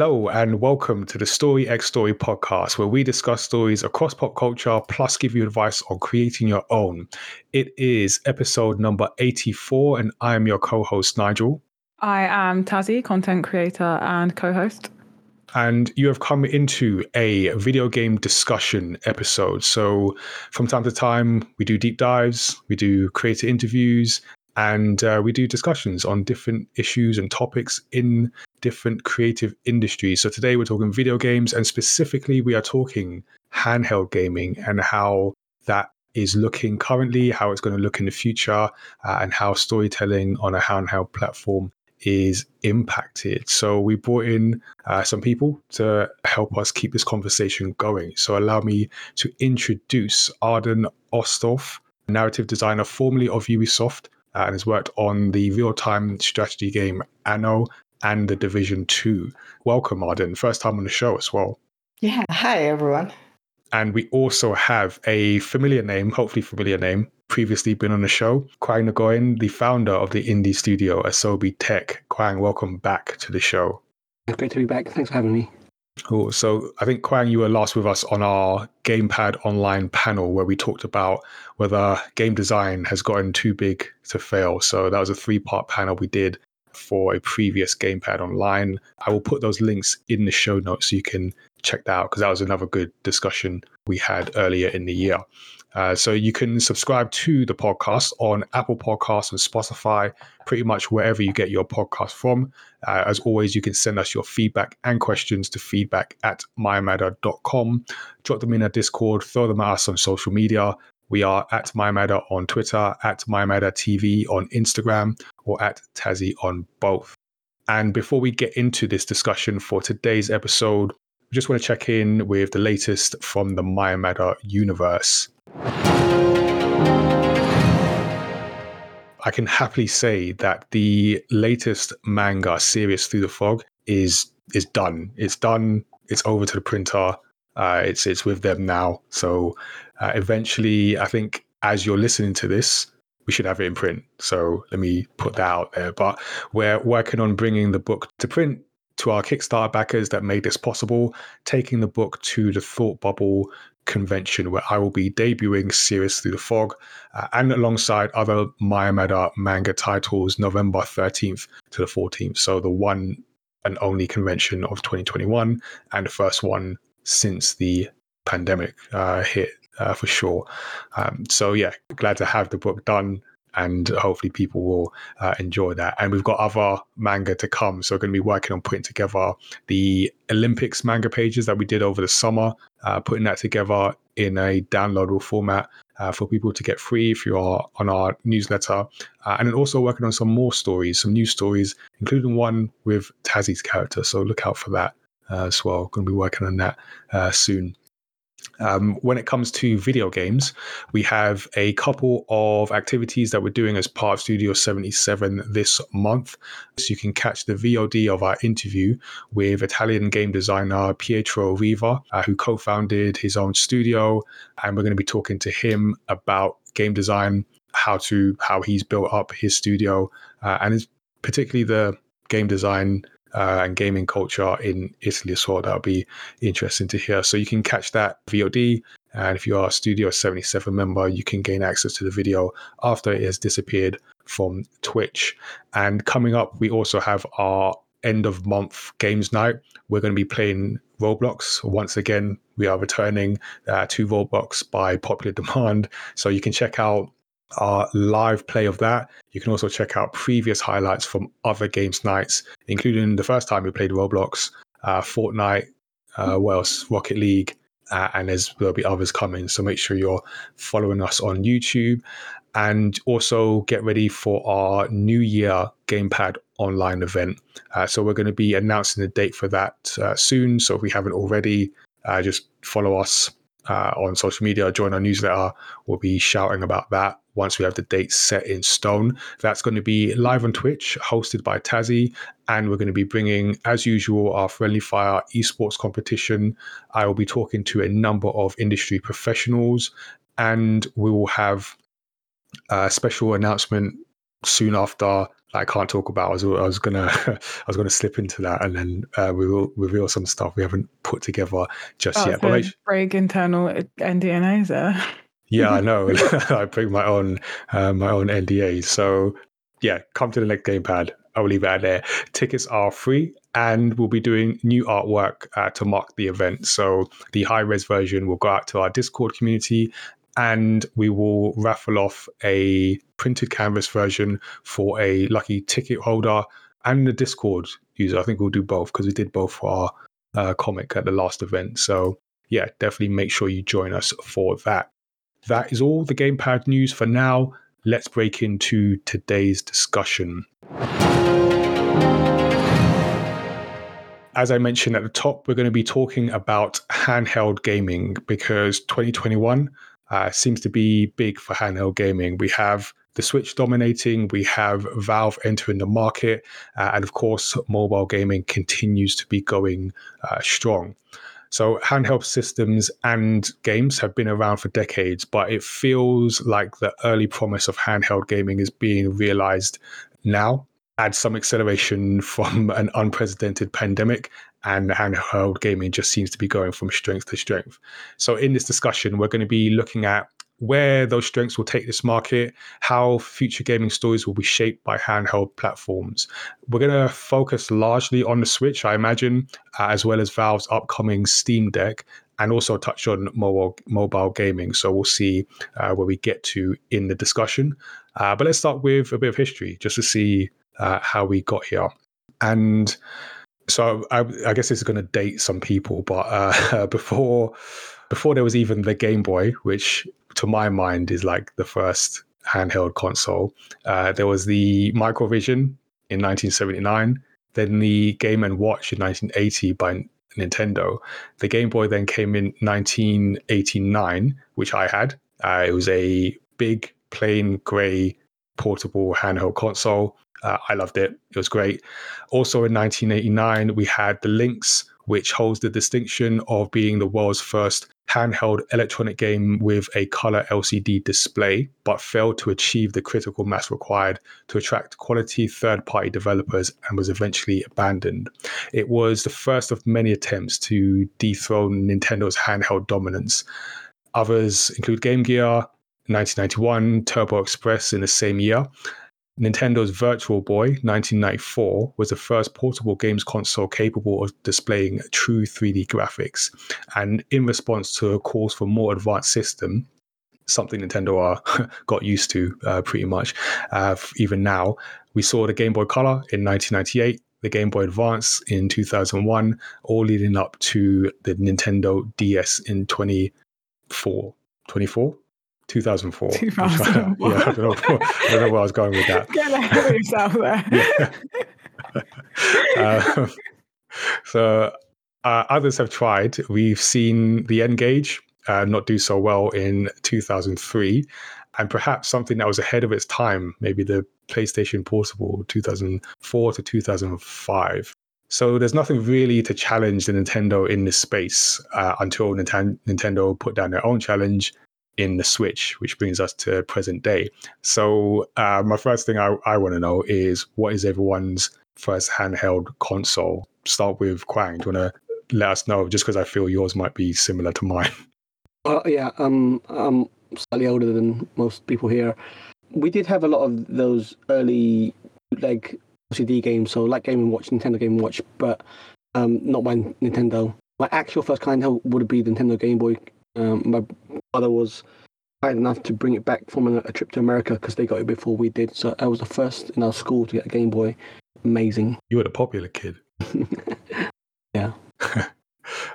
Hello, and welcome to the Story X Story podcast, where we discuss stories across pop culture plus give you advice on creating your own. It is episode number 84, and I am your co host, Nigel. I am Tazzy, content creator and co host. And you have come into a video game discussion episode. So, from time to time, we do deep dives, we do creator interviews, and uh, we do discussions on different issues and topics in different creative industries. So today we're talking video games, and specifically, we are talking handheld gaming and how that is looking currently, how it's going to look in the future, uh, and how storytelling on a handheld platform is impacted. So we brought in uh, some people to help us keep this conversation going. So allow me to introduce Arden Osthoff, narrative designer formerly of Ubisoft, uh, and has worked on the real time strategy game Anno and the Division 2. Welcome, Arden. First time on the show as well. Yeah. Hi, everyone. And we also have a familiar name, hopefully familiar name, previously been on the show, Kwang Nguyen, the founder of the indie studio Asobi Tech. Kwang, welcome back to the show. Great to be back. Thanks for having me. Cool. So I think Kwang, you were last with us on our Gamepad online panel where we talked about whether game design has gotten too big to fail. So that was a three part panel we did for a previous Gamepad online. I will put those links in the show notes so you can check that out because that was another good discussion we had earlier in the year. Uh, so you can subscribe to the podcast on Apple Podcasts and Spotify, pretty much wherever you get your podcast from. Uh, as always, you can send us your feedback and questions to feedback at mymadder.com. Drop them in a Discord, throw them at us on social media. We are at mymadder on Twitter, at mymadder TV on Instagram, or at Tazzy on both. And before we get into this discussion for today's episode, we just want to check in with the latest from the MyMadder universe. I can happily say that the latest manga, series Through the Fog, is is done. It's done. It's over to the printer. Uh, it's it's with them now. So uh, eventually, I think as you're listening to this, we should have it in print. So let me put that out there. But we're working on bringing the book to print to our Kickstarter backers that made this possible, taking the book to the Thought Bubble convention where I will be debuting series Through the Fog uh, and alongside other Mayamada manga titles November 13th to the 14th. So the one and only convention of 2021 and the first one since the pandemic uh, hit uh, for sure. Um, so yeah, glad to have the book done and hopefully people will uh, enjoy that. And we've got other manga to come, so we're going to be working on putting together the Olympics manga pages that we did over the summer, uh, putting that together in a downloadable format uh, for people to get free if you are on our newsletter, uh, and then also working on some more stories, some new stories, including one with Tazzy's character. So look out for that uh, as well. Going to be working on that uh, soon. Um, when it comes to video games, we have a couple of activities that we're doing as part of Studio 77 this month. So you can catch the VOD of our interview with Italian game designer Pietro Riva, uh, who co founded his own studio. And we're going to be talking to him about game design, how to how he's built up his studio, uh, and particularly the game design uh, and gaming culture in Italy as well. That'll be interesting to hear. So you can catch that VOD. And if you are a Studio 77 member, you can gain access to the video after it has disappeared from Twitch. And coming up, we also have our end of month games night. We're going to be playing Roblox. Once again, we are returning uh, to Roblox by popular demand. So you can check out our live play of that. You can also check out previous highlights from other games nights, including the first time we played Roblox, uh, Fortnite, uh, what else? Rocket League, uh, and there's there'll be others coming. So make sure you're following us on YouTube, and also get ready for our New Year Gamepad online event. Uh, so we're going to be announcing the date for that uh, soon. So if we haven't already, uh, just follow us uh, on social media, join our newsletter. We'll be shouting about that once we have the date set in stone. That's going to be live on Twitch, hosted by Tazzy. And we're going to be bringing, as usual, our Friendly Fire esports competition. I will be talking to a number of industry professionals, and we will have a special announcement soon after that I can't talk about. I was, I was gonna I was gonna slip into that and then uh, we will reveal some stuff we haven't put together just Oh, yet. so But break internal NDAs there. Yeah, I know. I bring my own uh, my own NDA. So yeah, come to the next gamepad. I will leave it out there. Tickets are free, and we'll be doing new artwork uh, to mark the event. So the high res version will go out to our Discord community, and we will raffle off a printed canvas version for a lucky ticket holder and the Discord user. I think we'll do both because we did both for our uh, comic at the last event. So yeah, definitely make sure you join us for that. That is all the gamepad news for now. Let's break into today's discussion. As I mentioned at the top, we're going to be talking about handheld gaming because 2021 uh, seems to be big for handheld gaming. We have the Switch dominating, we have Valve entering the market, uh, and of course, mobile gaming continues to be going uh, strong. So, handheld systems and games have been around for decades, but it feels like the early promise of handheld gaming is being realized now. Add some acceleration from an unprecedented pandemic, and handheld gaming just seems to be going from strength to strength. So, in this discussion, we're going to be looking at where those strengths will take this market, how future gaming stories will be shaped by handheld platforms. We're going to focus largely on the Switch, I imagine, uh, as well as Valve's upcoming Steam Deck, and also touch on mobile mobile gaming. So we'll see uh, where we get to in the discussion. Uh, but let's start with a bit of history, just to see uh, how we got here. And so I, I guess this is going to date some people, but uh, before before there was even the Game Boy, which to my mind is like the first handheld console, uh, there was the Microvision in 1979, then the Game and Watch in 1980 by Nintendo. The Game Boy then came in 1989, which I had. Uh, it was a big, plain grey portable handheld console. Uh, I loved it. It was great. Also in 1989, we had the Lynx, which holds the distinction of being the world's first handheld electronic game with a color LCD display, but failed to achieve the critical mass required to attract quality third party developers and was eventually abandoned. It was the first of many attempts to dethrone Nintendo's handheld dominance. Others include Game Gear, 1991, Turbo Express in the same year. Nintendo's Virtual Boy 1994 was the first portable games console capable of displaying true 3D graphics. And in response to calls for more advanced system, something Nintendo are got used to uh, pretty much, uh, even now, we saw the Game Boy Color in 1998, the Game Boy Advance in 2001, all leading up to the Nintendo DS in 24. 24? 2004. 2004. yeah, I don't, know, I don't know where I was going with that. Get ahead of yourself there. Uh, so uh, others have tried. We've seen the N-Gage uh, not do so well in 2003, and perhaps something that was ahead of its time, maybe the PlayStation Portable 2004 to 2005. So there's nothing really to challenge the Nintendo in this space uh, until Ninten- Nintendo put down their own challenge in the Switch, which brings us to present day. So uh, my first thing I, I want to know is what is everyone's first handheld console? Start with Quang. Do you want to let us know? Just because I feel yours might be similar to mine. Uh, yeah, um, I'm slightly older than most people here. We did have a lot of those early like CD games, so like Game and Watch, Nintendo Game and Watch, but um, not by Nintendo. My actual first handheld would be the Nintendo Game Boy. Um, my brother was kind enough to bring it back from a, a trip to America because they got it before we did. So I was the first in our school to get a Game Boy. Amazing. You were the popular kid. yeah.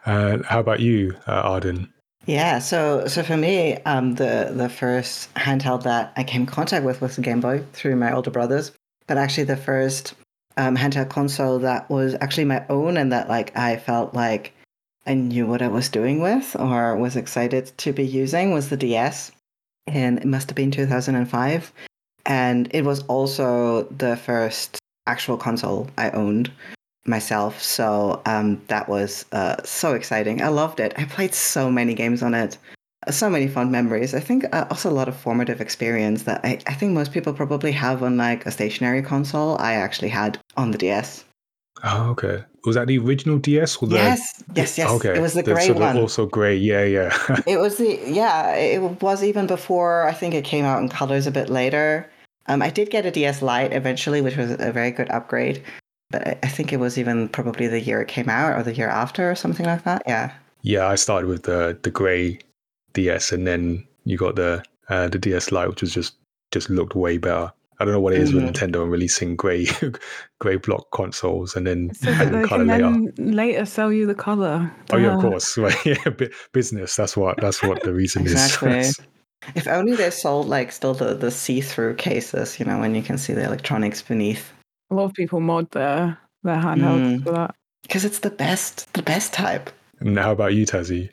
uh, how about you, uh, Arden? Yeah, so so for me, um, the the first handheld that I came in contact with was the Game Boy through my older brothers. But actually, the first um, handheld console that was actually my own and that like I felt like I knew what I was doing with or was excited to be using was the DS, and it must have been 2005, and it was also the first actual console I owned myself. So um, that was uh, so exciting. I loved it. I played so many games on it. so many fond memories. I think uh, also a lot of formative experience that I, I think most people probably have on like a stationary console. I actually had on the DS. Oh, okay. Was that the original DS or the? yes, yes, yes. Okay. It was the The- grey so one. Also grey. Yeah, yeah. It was the yeah. It was even before. I think it came out in colors a bit later. Um, I did get a DS Lite eventually, which was a very good upgrade. But I, I think it was even probably the year it came out or the year after or something like that. Yeah. yeah, I started with the the grey DS, and then you got the uh, the DS Lite, which was just just looked way better. I don't know what it is Mhm. with Nintendo and releasing grey grey block consoles, and then So adding they color later. then later sell you the color. Oh yeah, of course. Right, yeah, bu- business. That's what. That's what the reason Exactly. is. If only they sold like still the, the see through cases, you know, when you can see the electronics beneath. A lot of people mod their their handhelds Mm. for that. Because it's the best, the best type. and how about you, Tazzy?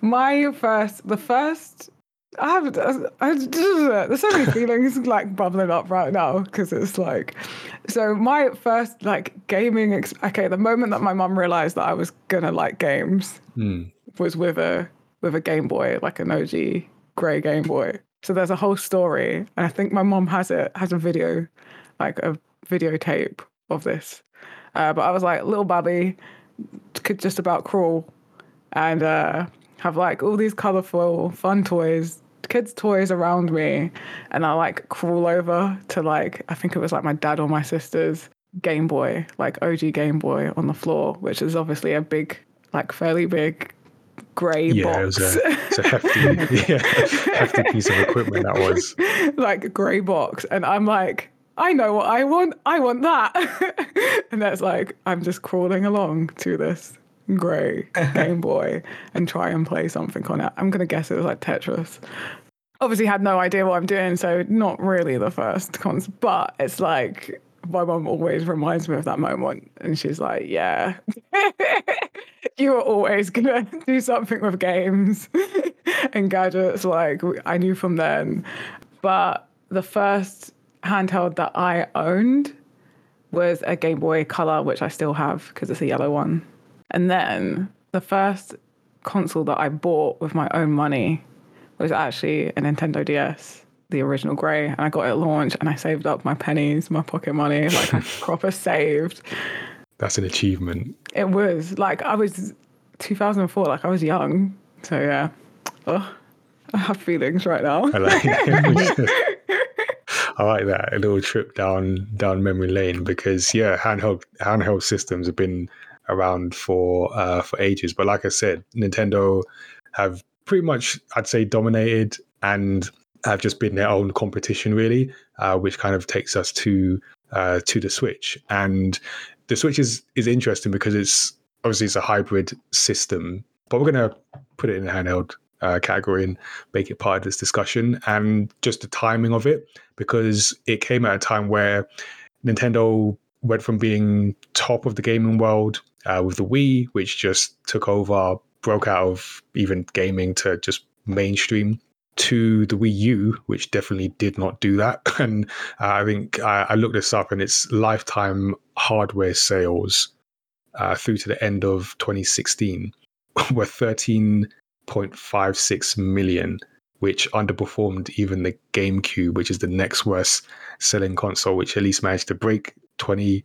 My first, the first, I have, I, there's so many feelings like bubbling up right now because it's like, so my first like gaming, ex- okay, the moment that my mum realized that I was gonna like games Hmm. was with a with a Game Boy, like an OG grey Game Boy. So there's a whole story, and I think my mom has it has a video, like a videotape of this. Uh, but I was like little babby, could just about crawl, and uh, have like all these colorful, fun toys, kids' toys around me, and I like crawl over to like I think it was like my dad or my sister's Game Boy, like OG Game Boy on the floor, which is obviously a big, like fairly big grey Yeah, it was a, it's a hefty, yeah, hefty piece of equipment that was. like a grey box, and I'm like, I know what I want. I want that, and that's like I'm just crawling along to this grey Game Boy and try and play something on it. I'm gonna guess it was like Tetris. Obviously, had no idea what I'm doing, so not really the first cons. But it's like my mom always reminds me of that moment, and she's like, "Yeah, you were always gonna do something with games and gadgets." Like I knew from then. But the first handheld that I owned was a Game Boy Color, which I still have because it's a yellow one. And then the first console that I bought with my own money was actually a Nintendo DS, the original grey. And I got it at launch and I saved up my pennies, my pocket money, like I proper saved. That's an achievement. It was like I was 2004, like I was young. So yeah. Oh, I have feelings right now. I like. I like that a little trip down down memory lane because yeah, handheld handheld systems have been around for uh, for ages. But like I said, Nintendo have pretty much I'd say dominated and have just been their own competition really, uh, which kind of takes us to uh, to the Switch. And the Switch is is interesting because it's obviously it's a hybrid system, but we're gonna put it in handheld uh, category and make it part of this discussion. And just the timing of it, because it came at a time where Nintendo went from being top of the gaming world uh, with the Wii, which just took over, broke out of even gaming to just mainstream, to the Wii U, which definitely did not do that. And uh, I think I, I looked this up, and its lifetime hardware sales uh, through to the end of 2016 were 13.56 million, which underperformed even the GameCube, which is the next worst selling console, which at least managed to break 20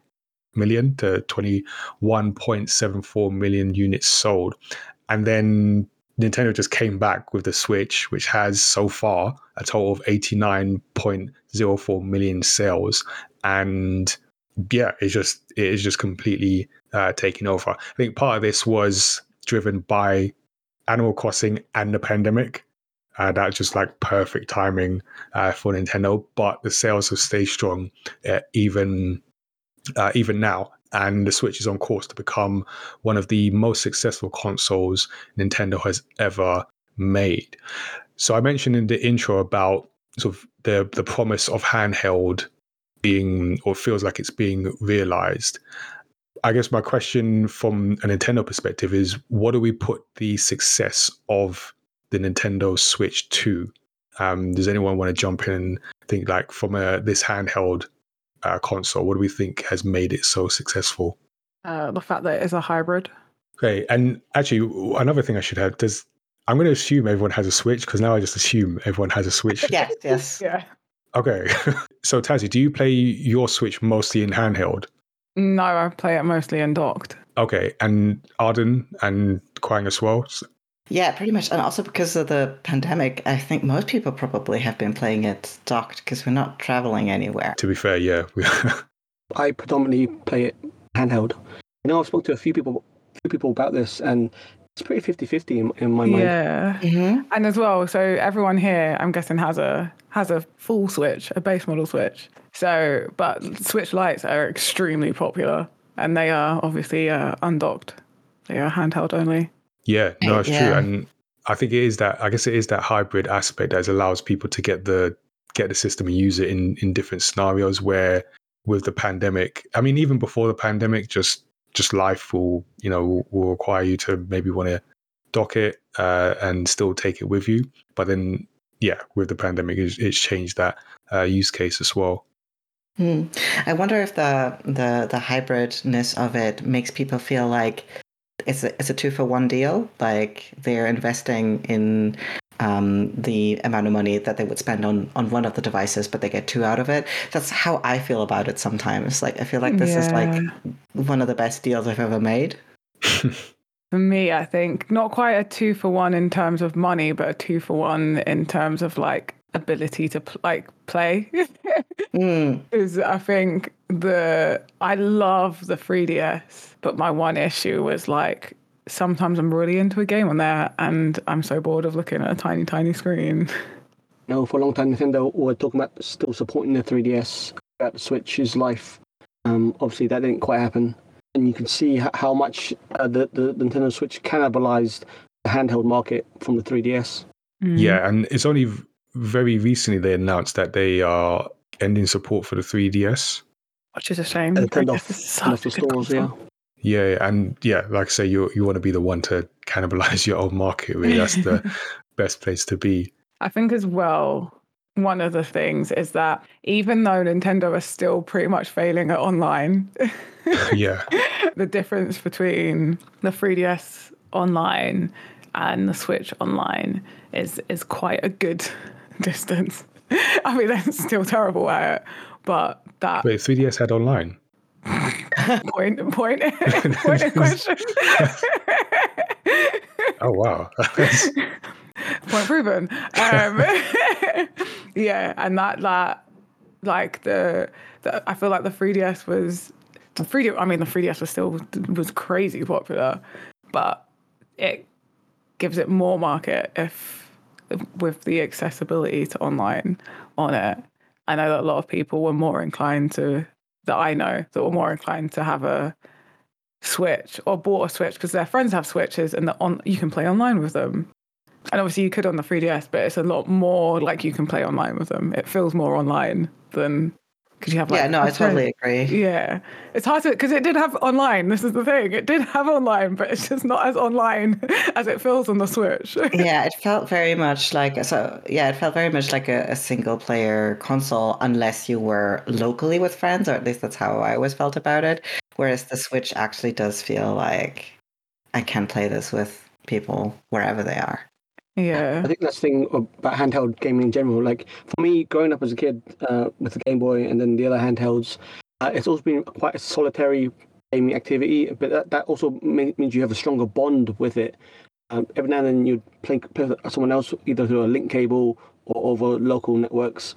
million to 21.74 million units sold. And then Nintendo just came back with the Switch, which has so far a total of 89.04 million sales. And yeah, it's just it is just completely uh, taking over. I think part of this was driven by Animal Crossing and the pandemic. Uh, that's just like perfect timing uh, for Nintendo. But the sales have stayed strong uh, even uh, even now, and the Switch is on course to become one of the most successful consoles Nintendo has ever made. So I mentioned in the intro about sort of the the promise of handheld being or feels like it's being realized. I guess my question from a Nintendo perspective is what do we put the success of the Nintendo Switch to? Um, does anyone want to jump in and think like from a this handheld uh, console, what do we think has made it so successful? Uh, the fact that it is a hybrid. Okay, and actually, another thing I should have does I'm going to assume everyone has a Switch because now I just assume everyone has a Switch. Yes, yes. Yeah. Okay. so Tazzy, do you play your Switch mostly in handheld? No, I play it mostly in docked. Okay, and Arden and Quang as well. S- Yeah, pretty much. And also because of the pandemic, I think most people probably have been playing it docked because we're not traveling anywhere. To be fair, yeah. I predominantly play it handheld. You know, I've spoken to a few people, few people about this, and it's pretty 50-50 in, in my mind. Yeah. Mm-hmm. And as well, so everyone here, I'm guessing, has a has a full Switch, a base model Switch. So, but Switch Lites are extremely popular, and they are obviously uh, undocked. They are handheld only. Yeah, no, it's true. And I think it is that I guess it is that hybrid aspect that allows people to get the get the system and use it in in different scenarios where with the pandemic, I mean even before the pandemic just just life will, you know, will, will require you to maybe want to dock it uh, and still take it with you. But then yeah, with the pandemic it's, it's changed that uh, use case as well. Hmm. I wonder if the the the hybridness of it makes people feel like it's a, it's a two for one deal. Like they're investing in um, the amount of money that they would spend on on one of the devices, but they get two out of it. That's how I feel about it sometimes. Like I feel like this is like one of the best deals I've ever made. For me, I think not quite a two for one in terms of money, but a two for one in terms of like ability to pl- like play. Mm. is I think the I love the 3DS, but my one issue was like sometimes I'm really into a game on there and I'm so bored of looking at a tiny, tiny screen. No, for a long time, Nintendo were talking about still supporting the 3DS at the Switch's life. Um, obviously, that didn't quite happen. And you can see how much uh, the, the Nintendo Switch cannibalized the handheld market from the 3DS. Yeah, and it's only v- very recently they announced that they are ending support for the 3DS. Which is a shame. I turned off, off the a stores, yeah. console. Yeah, and yeah, like I say, you you want to be the one to cannibalize your own market. Really, that's the best place to be. I think as well, one of the things is that even though Nintendo is still pretty much failing at online, Yeah, the difference between the 3DS online and the Switch online is is quite a good distance. I mean, they're still terrible at it, but that wait, 3DS had online. point point point in question. Oh wow, point proven. Um, yeah, and that that like the, the I feel like the 3DS was the 3D. I mean, the 3DS was still was crazy popular, but it gives it more market if with the accessibility to online on it. I know that a lot of people were more inclined to that I know that were more inclined to have a Switch or bought a Switch because their friends have Switches and on you can play online with them. And obviously you could on the 3DS, but it's a lot more like you can play online with them. It feels more online than because you have like yeah, no, I totally agree. yeah, it's hard to because it did have online. This is the thing; it did have online, but it's just not as online as it feels on the Switch. yeah, it felt very much like so. Yeah, it felt very much like a, a single player console, unless you were locally with friends, or at least that's how I always felt about it. Whereas the Switch actually does feel like I can play this with people wherever they are. Yeah, I think that's the thing about handheld gaming in general. Like for me, growing up as a kid uh, with the Game Boy and then the other handhelds, uh, it's always been quite a solitary gaming activity. But that, that also means you have a stronger bond with it. Um, every now and then you'd play, play with someone else either through a link cable or over local networks,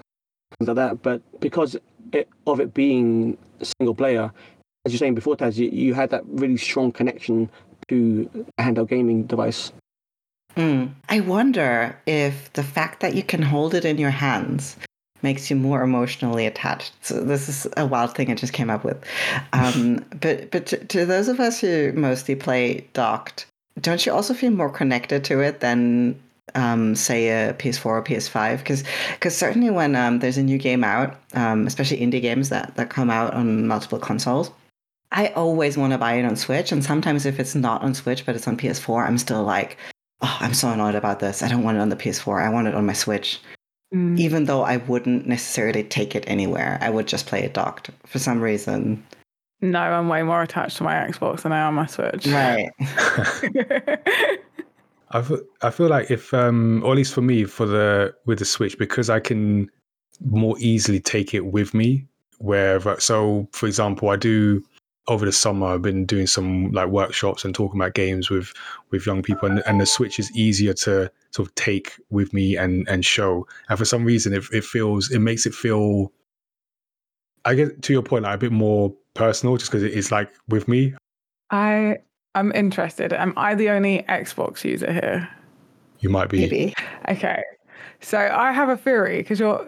things like that. But because it, of it being single player, as you're saying before, Taz, you, you had that really strong connection to a handheld gaming device. Mm. I wonder if the fact that you can hold it in your hands makes you more emotionally attached. So this is a wild thing I just came up with. Um, but but to, to those of us who mostly play docked, don't you also feel more connected to it than um, say a PS4 or PS5? Because because certainly when um, there's a new game out, um, especially indie games that that come out on multiple consoles. I always want to buy it on Switch, and sometimes if it's not on Switch but it's on PS4, I'm still like, oh, I'm so annoyed about this. I don't want it on the PS4. I want it on my Switch. Mm. Even though I wouldn't necessarily take it anywhere, I would just play it docked for some reason. no, I'm way more attached to my Xbox than I am my Switch. Right. I feel, I feel like if, um, or at least for me, for the with the Switch, because I can more easily take it with me wherever. So, for example, I do over the summer. I've been doing some like workshops and talking about games with with young people, and, and the Switch is easier to sort of take with me and and show. And for some reason, it, it feels it makes it feel. I get to your point, like a bit more personal, just because it is like with me. I I'm interested. Am I the only Xbox user here? You might be. Maybe. Okay. So I have a theory because you're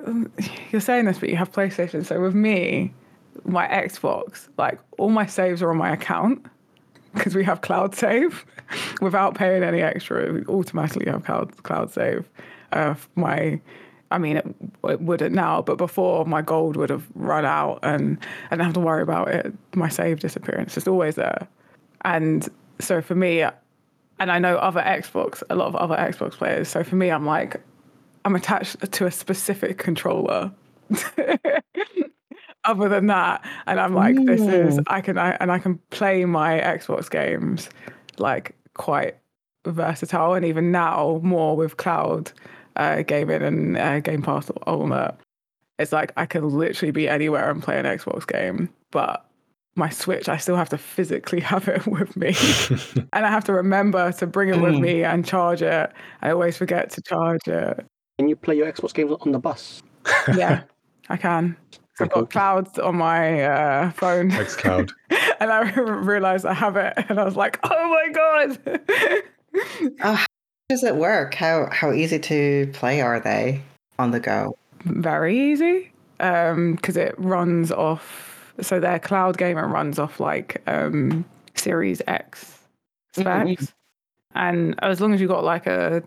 you're saying this, but you have PlayStation. So with me, my Xbox, like all my saves are on my account because we have cloud save without paying any extra. We automatically have cloud cloud save. Uh, my, I mean, it, it wouldn't now, but before my gold would have run out and I didn't have to worry about it. My save disappearance is always there. And so for me, and I know other Xbox, a lot of other Xbox players. So for me, I'm like, I'm attached to a specific controller. Other than that, and I'm like, this is I can I, and I can play my Xbox games like quite versatile, and even now more with cloud uh, gaming and uh, Game Pass Ultimate. It's like I can literally be anywhere and play an Xbox game, but my Switch, I still have to physically have it with me. and I have to remember to bring it with me and charge it. I always forget to charge it. Can you play your Xbox games on the bus? Yeah, I can. I've got clouds on my uh, phone. Xcloud. and I realized I have it. And I was like, oh my God. Oh, how does it work? How how easy to play are they on the go? Very easy because it runs off. So their cloud gamer runs off like um, Series X specs. And as long as you've got like a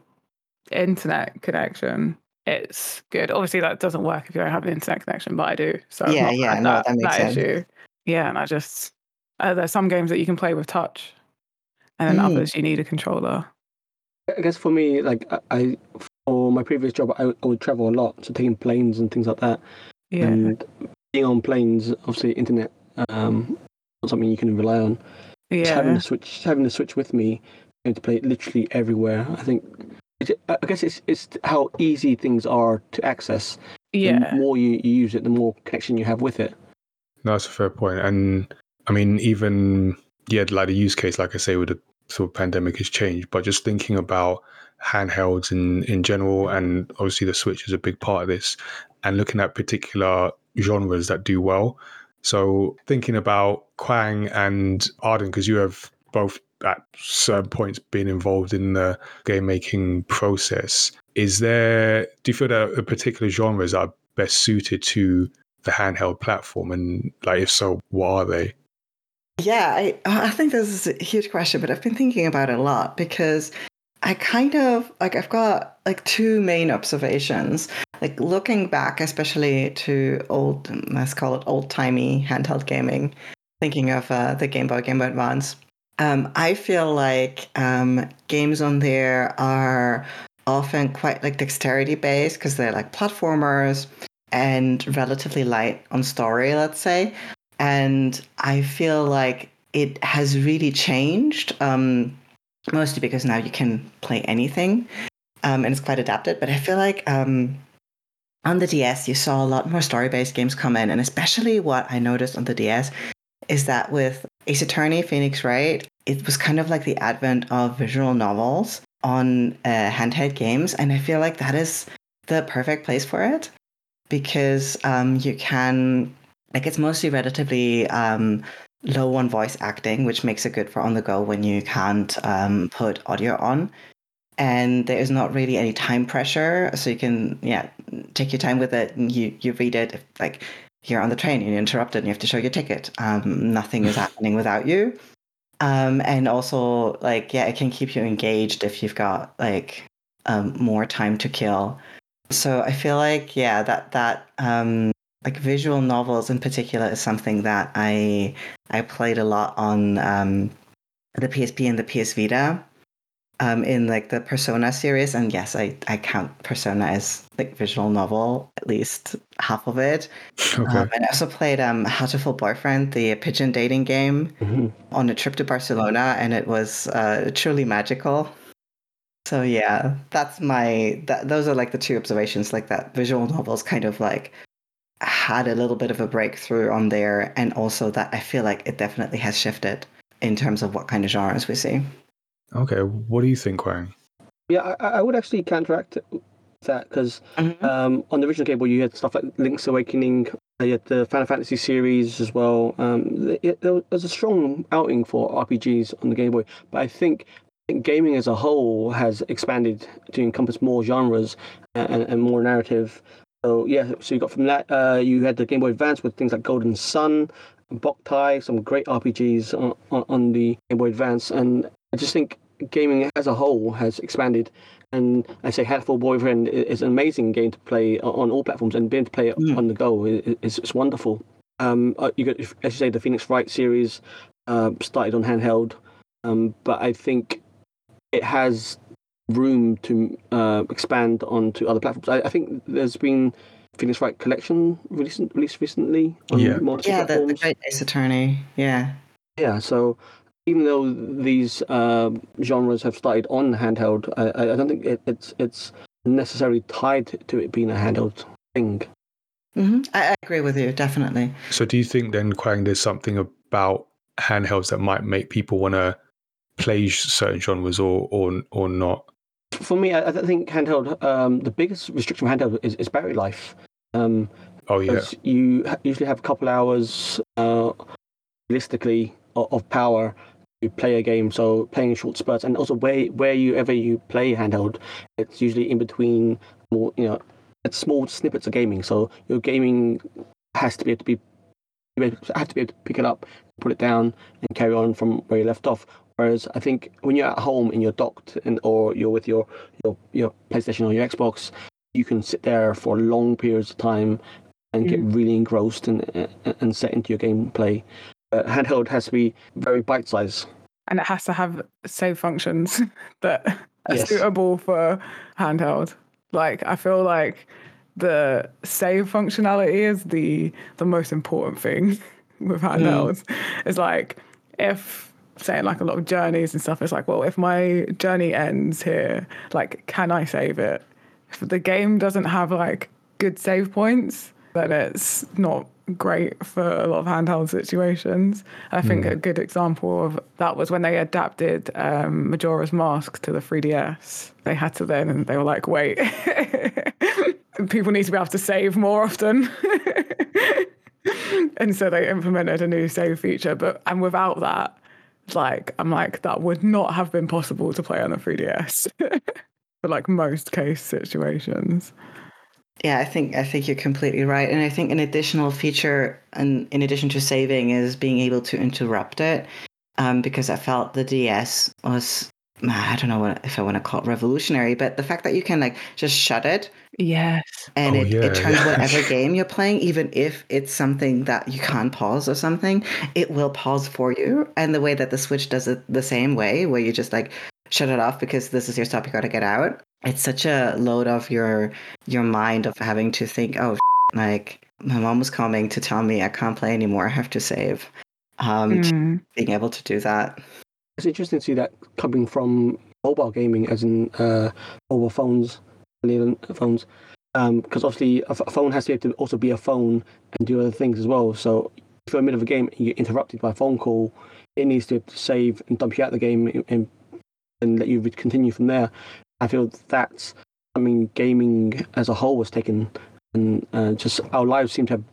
internet connection, it's good. Obviously, that doesn't work if you don't have an internet connection, but I do. So Yeah, yeah, no, that, that makes sense. issue. Yeah, and I just uh, there's some games that you can play with touch, and then Mm. others you need a controller. I guess for me, like I, I for my previous job, I, I would travel a lot, so taking planes and things like that. Yeah, And being on planes, obviously, internet um, not something you can rely on. Just having yeah, the switch, having the switch with me, and to play it literally everywhere. I think. It- I guess it's it's how easy things are to access. yeah. The more you, you use it, the more connection you have with it. No, that's a fair point. And I mean, even yeah, like the use case, like I say, with the sort of pandemic has changed. But just thinking about handhelds in in general, and obviously the Switch is a big part of this, and looking at particular genres that do well. So thinking about Quang and Arden, because you have both at certain points been involved in the game making process. Is there? Do you feel that particular genres are best suited to the handheld platform and like if so what are they Yeah, I I think this is a huge question, but I've been thinking about it a lot because I kind of like I've got like two main observations. Like looking back, especially to old, let's call it old timey handheld gaming, thinking of uh, the Game Boy, Game Boy Advance. Um, I feel like um, games on there are often quite like dexterity based because they're like platformers and relatively light on story, let's say and I feel like it has really changed. Um, mostly because now you can play anything, um, and it's quite adapted. But I feel like um, on the DS you saw a lot more story-based games come in, and especially what I noticed on the DS is that with Ace Attorney, Phoenix Wright, it was kind of like the advent of visual novels on uh, handheld games, and I feel like that is the perfect place for it because um, you can like it's mostly relatively um, low on voice acting, which makes it good for on the go when you can't um, put audio on. And there is not really any time pressure, so you can yeah take your time with it. And you you read it if, like you're on the train and you're interrupted and you have to show your ticket. Um, nothing is happening without you. Um, and also like yeah, it can keep you engaged if you've got like um, more time to kill. So I feel like yeah that that um, like visual novels in particular is something that I I played a lot on um, the PSP and the PS Vita um, in like the Persona series, and yes, I I count Persona as like visual novel at least half of it. okay Um, and I also played um, Hatoful Boyfriend, the pigeon dating game, Mhm. on a trip to Barcelona, and it was uh, truly magical. So yeah, that's my that those are like the two observations like that visual novels kind of like had a little bit of a breakthrough on there and also that I feel like it definitely has shifted in terms of what kind of genres we see. Okay, what do you think, Wang? Yeah, I, I would actually counteract that because Mhm. um, on the original Game Boy you had stuff like Link's Awakening, uh, you had the Final Fantasy series as well. Um, it, there was a strong outing for RPGs on the Game Boy, but I think, I think gaming as a whole has expanded to encompass more genres and, and more narrative. So yeah, so you got from that, uh, you had the Game Boy Advance with things like Golden Sun, Boktai, some great RPGs on, on, on the Game Boy Advance, and I just think gaming as a whole has expanded. And I say Hatoful Boyfriend i- is an amazing game to play on all platforms, and being to play it Mm. on the go i- is, is wonderful. Um, uh, you got, as you say, the Phoenix Wright series uh, started on handheld, um, but I think it has room to uh, expand onto other platforms. I, I think there's been Phoenix Wright Collection released, released recently on Yeah. multiple Yeah, the, the. Great Ace Attorney. Yeah. Yeah, so even though these uh, genres have started on handheld, I, I I don't think it, it's it's necessarily tied to it being a handheld thing. hmm I, I agree with you, definitely. So, do you think then, Quang, there's something about handhelds that might make people want to play certain genres or or or not? For me, I, I think handheld. Um, the biggest restriction of handheld is, is battery life. Um, Oh yeah, you usually have a couple hours, uh, realistically, of, of power to play a game. So playing short spurts, and also where where you ever you play handheld, it's usually in between more, you know, it's small snippets of gaming. So your gaming has to be able to be you have to be able to pick it up, put it down, and carry on from where you left off. Whereas I think when you're at home and you're docked, and or you're with your your your PlayStation or your Xbox, you can sit there for long periods of time and get mm. really engrossed and- and set into your gameplay. Uh, handheld has to be very bite size. and it has to have save functions that are Yes. suitable for handheld. Like I feel like the save functionality is the the most important thing with handhelds. It's like if saying like a lot of journeys and stuff, it's like, well, if my journey ends here, like can I save it? If the game doesn't have like good save points, then it's not great for a lot of handheld situations. I think a good example of that was when they adapted um, Majora's Mask to the 3DS. They had to then, and they were like, wait, people need to be able to save more often. and so they implemented a new save feature. But and without that, like I'm like that would not have been possible to play on the 3DS for like most case situations. Yeah, I think I think you're completely right, and I think an additional feature, and in addition to saving, is being able to interrupt it, um, because I felt the DS was I don't know what, if I want to call it revolutionary, but the fact that you can like just shut it Yes. and Oh, it, yeah, it turns yeah. whatever game you're playing, even if it's something that you can't pause or something, it will pause for you. And the way that the Switch does it the same way, where you just like shut it off because this is your stop, you got to get out. It's such a load off your your mind of having to think, oh, like my mom was coming to tell me I can't play anymore. I have to save. Um, to Mm. being able to do that. It's interesting to see that coming from mobile gaming, as in uh, mobile phones, little phones, because obviously a phone has to be able to also be a phone and do other things as well. So if you're in the middle of a game and you get interrupted by a phone call, it needs to to save and dump you out of the game and, and, and let you continue from there. I feel that's I mean, gaming as a whole was taken, and uh, just our lives seem to have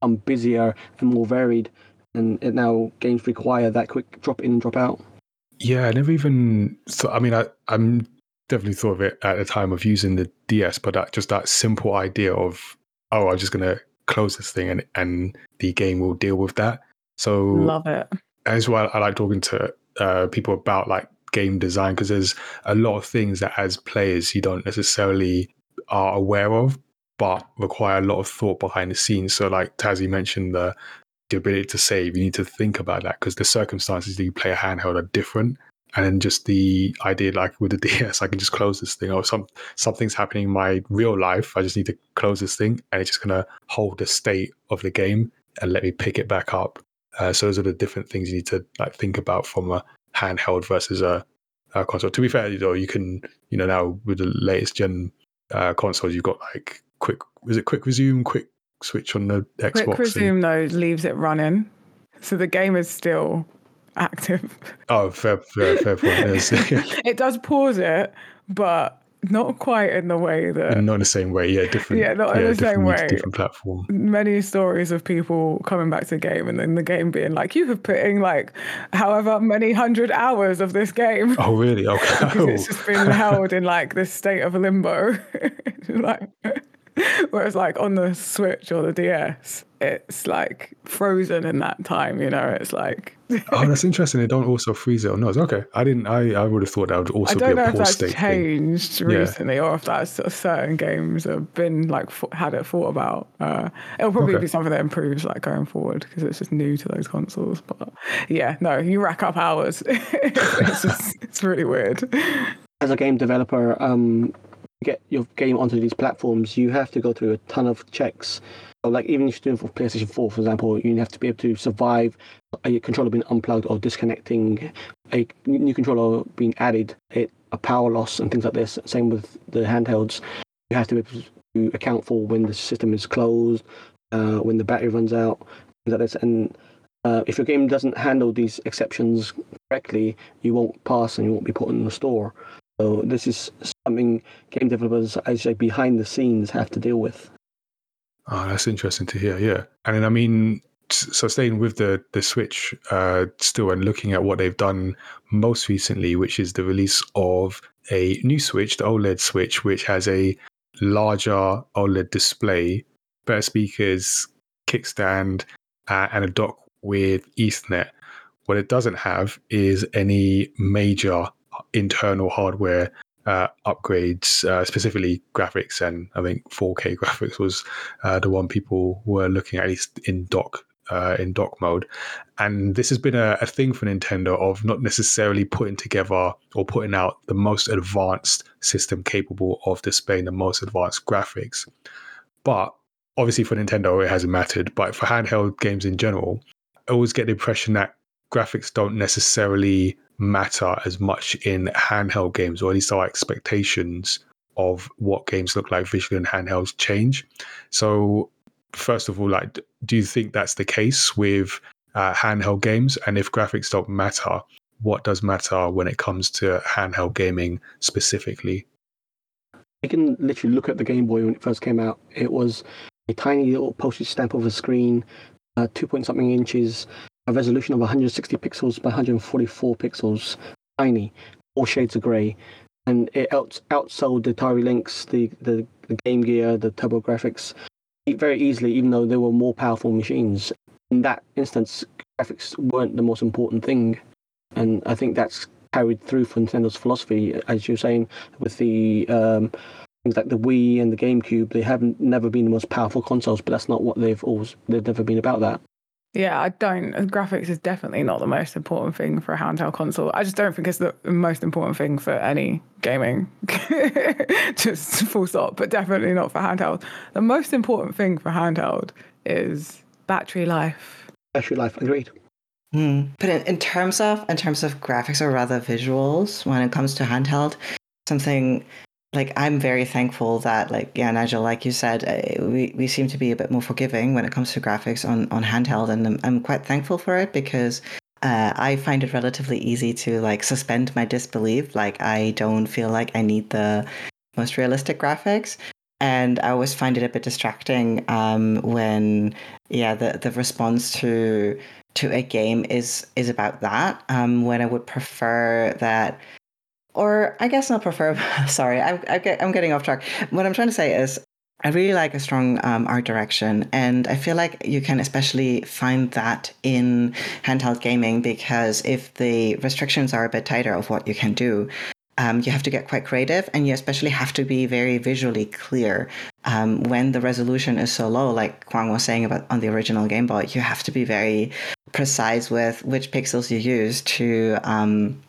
become busier and more varied, and it now games require that quick drop in and drop out. Yeah, I never even thought. I mean, I, I'm definitely thought of it at the time of using the DS, but that just that simple idea of oh, I'm just gonna close this thing and and the game will deal with that. So Love it. as well, I like talking to uh, people about like game design because there's a lot of things that as players you don't necessarily are aware of, but require a lot of thought behind the scenes. So like Tazzy mentioned the the ability to save, you need to think about that because the circumstances that you play a handheld are different. And then just the idea, like with the DS, I can just close this thing, or some something's happening in my real life. I just need to close this thing, and it's just gonna hold the state of the game and let me pick it back up. Uh, so those are the different things you need to like think about from a handheld versus a, uh, console. To be fair, though, you can you know now with the latest gen uh, consoles, you've got like quick is it quick resume, quick switch on the Xbox. Quick and- resume though leaves it running, so the game is still active. oh, fair, fair, fair point. It does pause it, but not quite in the way that not in the same way. Yeah, different. Yeah, not in the same way. Different platform. many stories of people coming back to the game and then the game being like, you have put in like however many hundred hours of this game. Oh, really? okay Because it's just been held in like this state of limbo. like whereas like on the Switch or the DS, it's like frozen in that time, you know, it's like oh, that's interesting. They don't also freeze it on those. Okay, I didn't. I, I would have thought that would also be don't a know if pause that's state thing. changed recently or if that's sort of certain games have been like f- had it thought about. Uh, it'll probably Okay. be something that improves like going forward because it's just new to those consoles. But yeah, no, you rack up hours. it's just it's really weird. as a game developer, um, get your game onto these platforms, you have to go through a ton of checks. So like even if you're doing for PlayStation 4, for example, you have to be able to survive a controller being unplugged or disconnecting, a new controller being added, a power loss and things like this. Same with the handhelds. You have to be able to account for when the system is closed, uh, when the battery runs out, things like this. And uh, if your game doesn't handle these exceptions correctly, you won't pass and you won't be put in the store. So this is something game developers, as say, behind the scenes have to deal with. Oh, that's interesting to hear. Yeah, and then I mean, so staying with the the Switch uh, still and looking at what they've done most recently, which is the release of a new Switch, the OLED Switch, which has a larger OLED display, better speakers, kickstand, uh, and a dock with Ethernet. What it doesn't have is any major internal hardware uh, upgrades, uh, specifically graphics, and I think 4K graphics was uh, the one people were looking at, at least in dock uh, in dock mode. And this has been a, a thing for Nintendo of not necessarily putting together or putting out the most advanced system capable of displaying the most advanced graphics. But obviously for Nintendo, it hasn't mattered. But for handheld games in general, I always get the impression that graphics don't necessarily matter as much in handheld games, or at least our expectations of what games look like visually in handhelds change. So, first of all, like, do you think that's the case with uh, handheld games? And if graphics don't matter, what does matter when it comes to handheld gaming specifically? You can literally look at the Game Boy when it first came out. It was a tiny little postage stamp of a screen, uh, two point something inches, a resolution of 160 pixels by 144 pixels, tiny, all shades of grey, and it out- outsold the Atari Lynx, the, the, the Game Gear, the TurboGrafx very easily, even though they were more powerful machines. In that instance, graphics weren't the most important thing, and I think that's carried through for Nintendo's philosophy, as you're saying, with the um, things like the Wii and the GameCube. They haven't never been the most powerful consoles, but that's not what they've always. They've never been about that. Yeah, I don't. Graphics is definitely not the most important thing for a handheld console. I just don't think it's the most important thing for any gaming. just full stop, but definitely not for handheld. The most important thing for handheld is battery life. Battery life, agreed. Hmm. But in, in terms of in terms of graphics or rather visuals, when it comes to handheld, something like I'm very thankful that like yeah Nigel, like you said, uh, we we seem to be a bit more forgiving when it comes to graphics on on handheld, and I'm, I'm quite thankful for it because. Uh, I find it relatively easy to like suspend my disbelief. Like I don't feel like I need the most realistic graphics, and I always find it a bit distracting um, when yeah the the response to to a game is is about that um when i would prefer that or i guess not prefer sorry I'm, I get, I'm getting off track. What i'm trying to say is i really like a strong um, art direction and i feel like you can especially find that in handheld gaming because if the restrictions are a bit tighter of what you can do um, you have to get quite creative and you especially have to be very visually clear. Um, when the resolution is so low like kwang was saying about on the original game boy you have to be very precise with which pixels you use to um,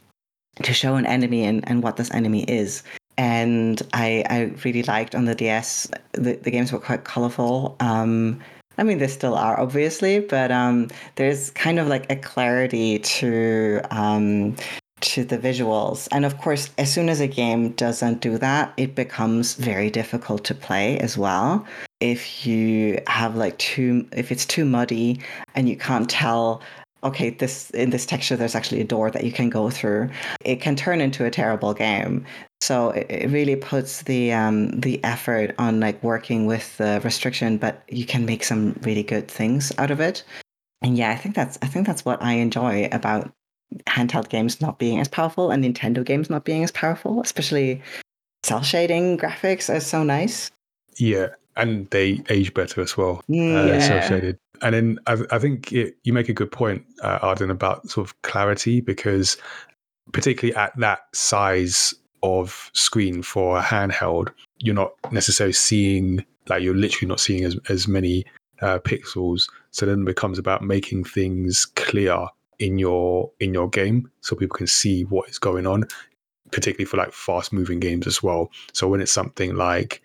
to show an enemy and, and what this enemy is and I, I really liked on the ds the, the games were quite colorful um, I mean, they still are, obviously, but um, there's kind of like a clarity to um, to the visuals. And of course, as soon as a game doesn't do that, it becomes very difficult to play as well. If you have like too, if it's too muddy and you can't tell, okay, this in this texture, there's actually a door that you can go through, it can turn into a terrible game. So it, it really puts the um, the effort on like working with the restriction, but you can make some really good things out of it. And yeah, I think that's I think that's what I enjoy about handheld games not being as powerful and Nintendo games not being as powerful, especially cel shading graphics are so nice. Yeah, and they age better as well. Mm, uh, yeah. Cel shaded. And then I, I think it, you make a good point, uh, Arden, about sort of clarity because particularly at that size of screen for a handheld, you're not necessarily seeing like you're literally not seeing as as many uh, pixels. So then it becomes about making things clear in your in your game so people can see what is going on particularly for like fast moving games as well so when it's something like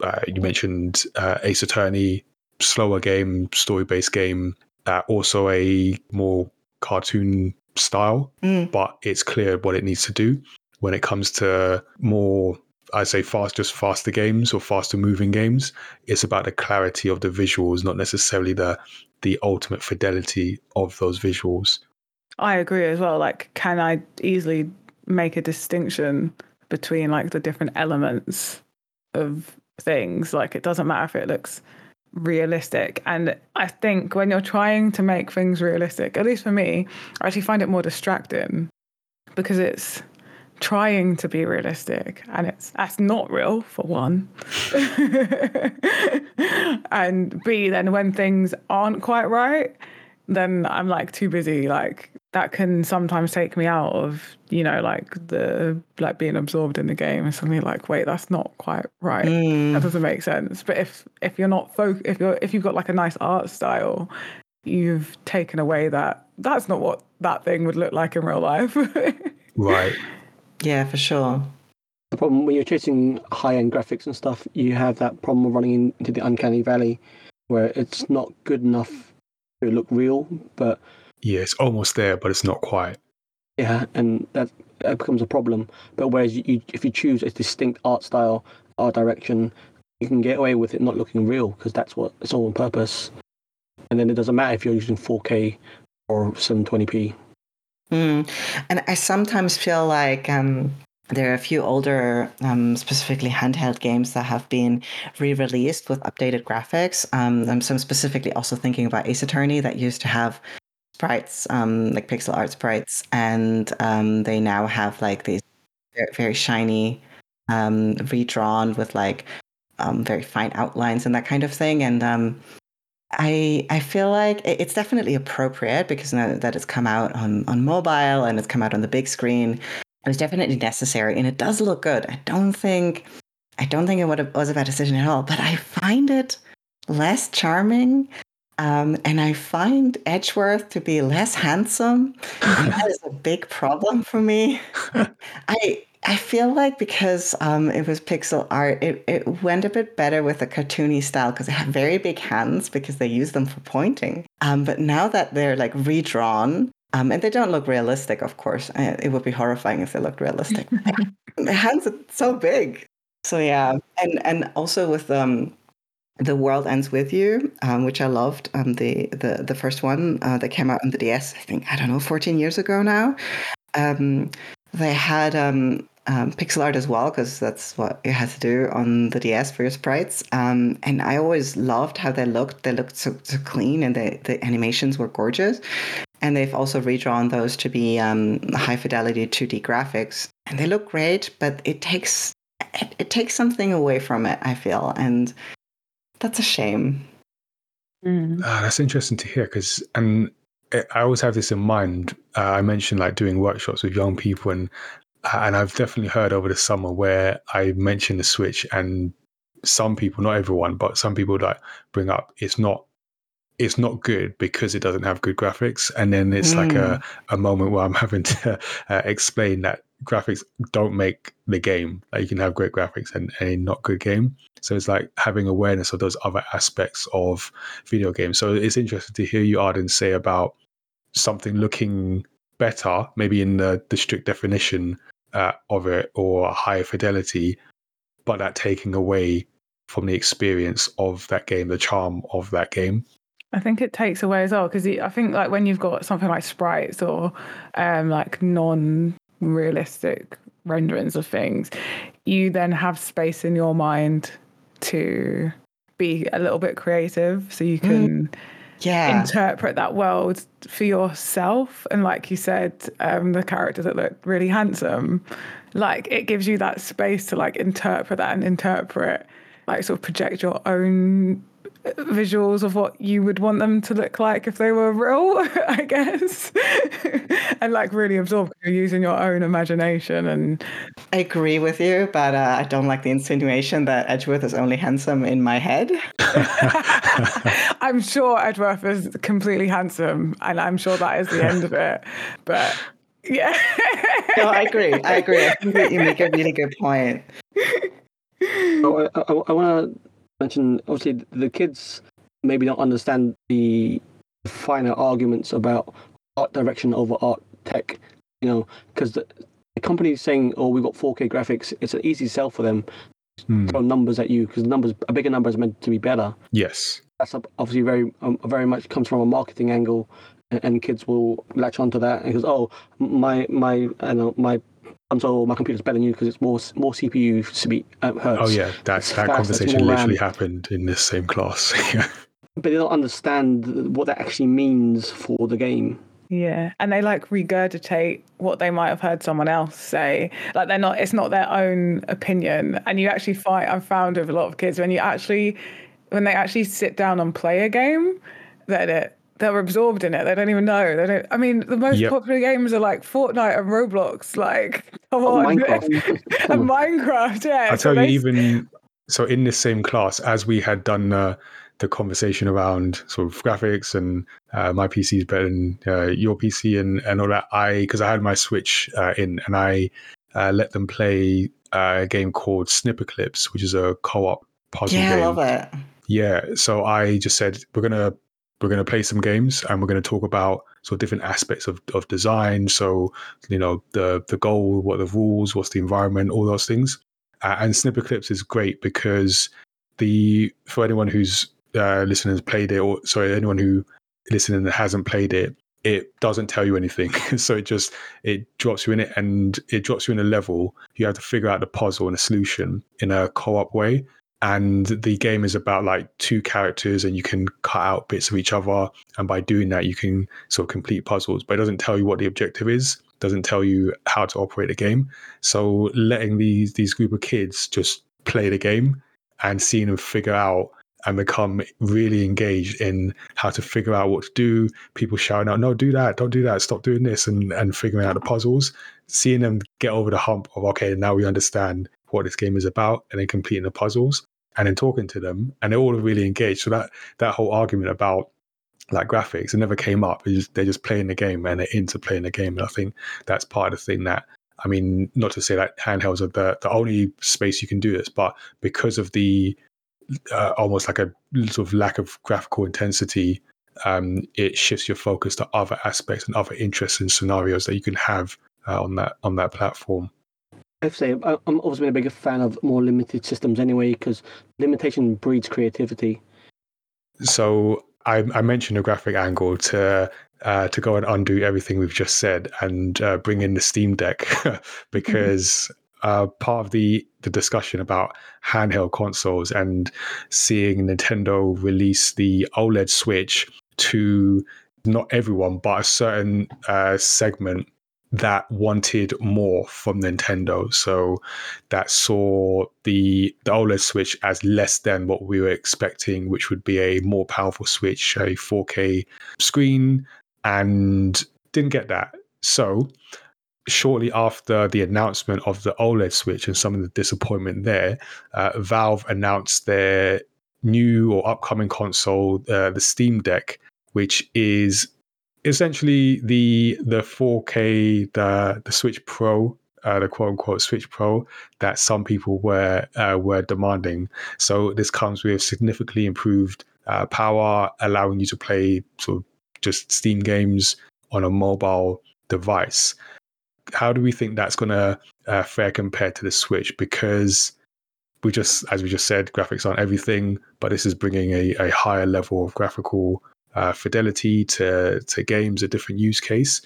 uh, you mentioned uh, ace attorney slower game story based game uh, also a more cartoon style Mm. but it's clear what it needs to do when it comes to more I say fast, just faster games or faster moving games. It's about the clarity of the visuals, not necessarily the the ultimate fidelity of those visuals. I agree as well. Like, can I easily make a distinction between like the different elements of things? Like, it doesn't matter if it looks realistic. And I think when you're trying to make things realistic, at least for me, I actually find it more distracting because it's trying to be realistic and it's that's not real for one and b then when things aren't quite right then i'm like too busy like that can sometimes take me out of you know like the like being absorbed in the game and suddenly like wait that's not quite right that mm. doesn't make sense but if if you're not fo- if you're if you've got like a nice art style you've taken away that that's not what that thing would look like in real life Right. Yeah, for sure. The problem when you're chasing high end graphics and stuff, you have that problem of running into the uncanny valley where it's not good enough to look real, but Yeah, it's almost there, but it's not quite. yeah, and that, that becomes a problem. But whereas you, you, if you choose a distinct art style, art direction, you can get away with it not looking real because that's what it's all on purpose. And then it doesn't matter if you're using 4K or 720p. Mm. And I sometimes feel like um, there are a few older, um, specifically handheld games that have been re-released with updated graphics. Um, I'm so specifically also thinking about Ace Attorney that used to have sprites, um, like pixel art sprites, and um, they now have like these very, very shiny, um, redrawn with like um, very fine outlines and that kind of thing. And um, I I feel like it's definitely appropriate because now that it's come out on on mobile and it's come out on the big screen, it's definitely necessary and it does look good. I don't think I don't think it was a bad decision at all, but I find it less charming. Um, and I find Edgeworth to be less handsome. That is a big problem for me. I I feel like because um, it was pixel art, it, it went a bit better with a cartoony style because they have very big hands because they use them for pointing. Um, but now that they're like redrawn, um, and they don't look realistic, of course. Uh, It would be horrifying if they looked realistic. the hands are so big. So yeah, and and also with um, the world ends with you, um, which I loved. Um, the the the first one uh, that came out on the DS, I think I don't know, 14 years ago now. Um, they had um, um, pixel art as well because that's what it had to do on the DS for your sprites. Um, and I always loved how they looked. They looked so, so clean, and the the animations were gorgeous. And they've also redrawn those to be um, high fidelity 2D graphics, and they look great. But it takes it, it takes something away from it. I feel, and that's a shame. Mm. Ah, that's interesting to hear because, and I I always have this in mind. Uh, I mentioned like doing workshops with young people, and uh, and I've definitely heard over the summer where I mentioned the Switch, and some people, not everyone, but some people like bring up it's not it's not good because it doesn't have good graphics, and then it's like a a moment where I'm having to uh, explain that graphics don't make the game. Like you can have great graphics and a not good game. So it's like having awareness of those other aspects of video games. So it's interesting to hear you, Arden, say about something looking better, maybe in the, the strict definition uh, of it or higher fidelity, but that taking away from the experience of that game, the charm of that game. I think it takes away as well because I think like when you've got something like sprites or um, like non-realistic renderings of things, you then have space in your mind to be a little bit creative, so you can. Mm yeah. interpret that world for yourself. And like you said, um, the characters that look really handsome, like it gives you that space to like interpret that and interpret, like sort of project your own visuals of what you would want them to look like if they were real, I guess, and like really absorb. You're using your own imagination, and I agree with you, but uh, I don't like the insinuation that Edgeworth is only handsome in my head. I'm sure Edgeworth is completely handsome, and I'm sure that is the end of it. But yeah, no, I agree. I agree. I think you make a really good point. Oh, I, I, I want to mention obviously the kids maybe don't understand the finer arguments about art direction over art tech. You know, because the, the company saying, "Oh, we've got 4K graphics," it's an easy sell for them. Hmm. Throw numbers at you because numbers a bigger number is meant to be better. Yes, that's obviously very um, very much comes from a marketing angle, and, and kids will latch onto that because oh my my I know my console, my computer's better than you because it's more more CPU speed uh, hertz. Oh yeah, that's that conversation literally RAM. happened in this same class. but they don't understand what that actually means for the game. Yeah, and they like regurgitate what they might have heard someone else say. Like they're not, it's not their own opinion. And you actually fight. I've found with a lot of kids when you actually, when they actually sit down and play a game, that it they're absorbed in it. They don't even know. They don't. I mean, the most yep. popular games are like Fortnite and Roblox. Like, come oh, on, Minecraft. and Minecraft. Yeah. I tell so you, even so, in this same class, as we had done uh, the conversation around sort of graphics and uh, my PC is better than uh, your PC and and all that. I because I had my Switch uh, in and I uh, let them play uh, a game called Snipperclips, which is a co-op puzzle yeah, game. Yeah, I love it. Yeah, so I just said we're gonna we're going to play some games and we're going to talk about sort of different aspects of, of design. So, you know, the the goal, what the rules, what's the environment, all those things. Uh, and Snipperclips is great because the for anyone who's uh, listening has played it, or sorry, anyone who listening that hasn't played it, it doesn't tell you anything. so it just it drops you in it, and it drops you in a level. You have to figure out the puzzle and a solution in a co-op way and the game is about like two characters and you can cut out bits of each other. And by doing that you can sort of complete puzzles but it doesn't tell you what the objective is. Doesn't tell you how to operate a game. So letting these these group of kids just play the game and seeing them figure out and become really engaged in how to figure out what to do people shouting out no do that don't do that stop doing this and and figuring out the puzzles. Seeing them get over the hump of okay now we understand what this game is about and then completing the puzzles and in talking to them, and they're all really engaged. So that that whole argument about like graphics, it never came up. Just, they're just playing the game and they're into playing the game. And I think that's part of the thing that I mean, not to say that handhelds are the the only space you can do this, but because of the uh, almost like a sort of lack of graphical intensity, um, it shifts your focus to other aspects and other interests and scenarios that you can have uh, on that on that platform. I have to say, I'm always been a bigger fan of more limited systems anyway, because limitation breeds creativity. So I, I, mentioned a graphic angle to uh, to go and undo everything we've just said and uh, bring in the Steam Deck because uh, part of the the discussion about handheld consoles and seeing Nintendo release the OLED Switch to not everyone but a certain uh, segment that wanted more from Nintendo. So that saw the, the OLED Switch as less than what we were expecting, which would be a more powerful Switch, a 4K screen, and didn't get that. So shortly after the announcement of the OLED Switch and some of the disappointment there, uh, Valve announced their new or upcoming console, uh, the Steam Deck, which is essentially the the 4K the the Switch Pro uh, the quote unquote Switch Pro that some people were uh, were demanding. So this comes with significantly improved uh, power, allowing you to play sort of just Steam games on a mobile device. How do we think that's going to uh, fare compared to the Switch? Because we just, as we just said, graphics aren't everything, but this is bringing a, a higher level of graphical uh, fidelity to to games, a different use case.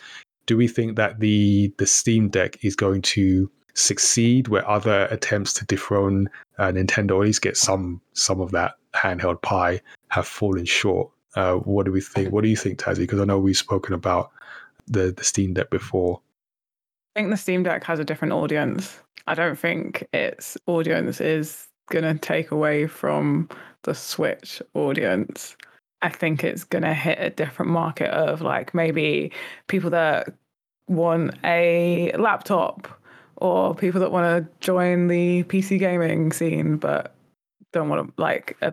Do we think that the the Steam Deck is going to succeed where other attempts to dethrone uh, Nintendo, or at least get some some of that handheld pie, have fallen short? Uh, what do we think? What do you think, Tazzy? Because I know we've spoken about the the Steam Deck before. I think the Steam Deck has a different audience. I don't think its audience is going to take away from the Switch audience. I think it's going to hit a different market of like maybe people that want a laptop or people that want to join the PC gaming scene but don't want to like a,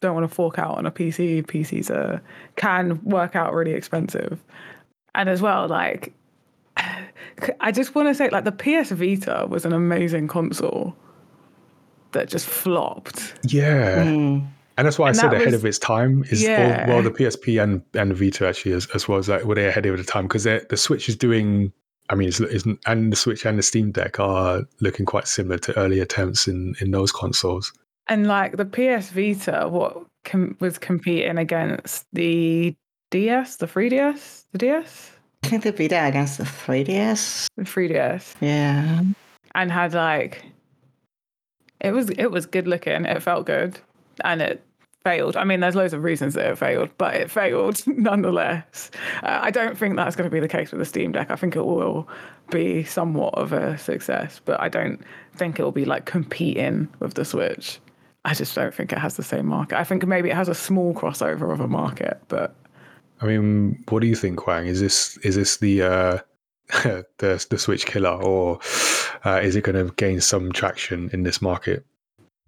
don't want to fork out on a PC. PCs are, can work out really expensive. And as well, like I just want to say, like the PS Vita was an amazing console that just flopped. Yeah. Mm. And that's why And I said ahead was- of its time is Yeah. or, well the PSP and and Vita actually as, as well as like were they ahead of the time because the Switch is doing I mean it's, it's, and the Switch and the Steam Deck are looking quite similar to early attempts in in those consoles. And like the PS Vita, what com- was competing against the DS, the 3DS, the DS, I think the Vita against the 3DS. the 3DS, Yeah. and had like it was it was good looking. It felt good, and it failed. I mean, there's loads of reasons that it failed, but it failed nonetheless. Uh, I don't think that's going to be the case with the Steam Deck. I think it will be somewhat of a success, but I don't think it will be like competing with the Switch. I just don't think it has the same market. I think maybe it has a small crossover of a market, but I mean, what do you think, Wang? Is this is this the uh, the the Switch killer, or uh, is it going to gain some traction in this market?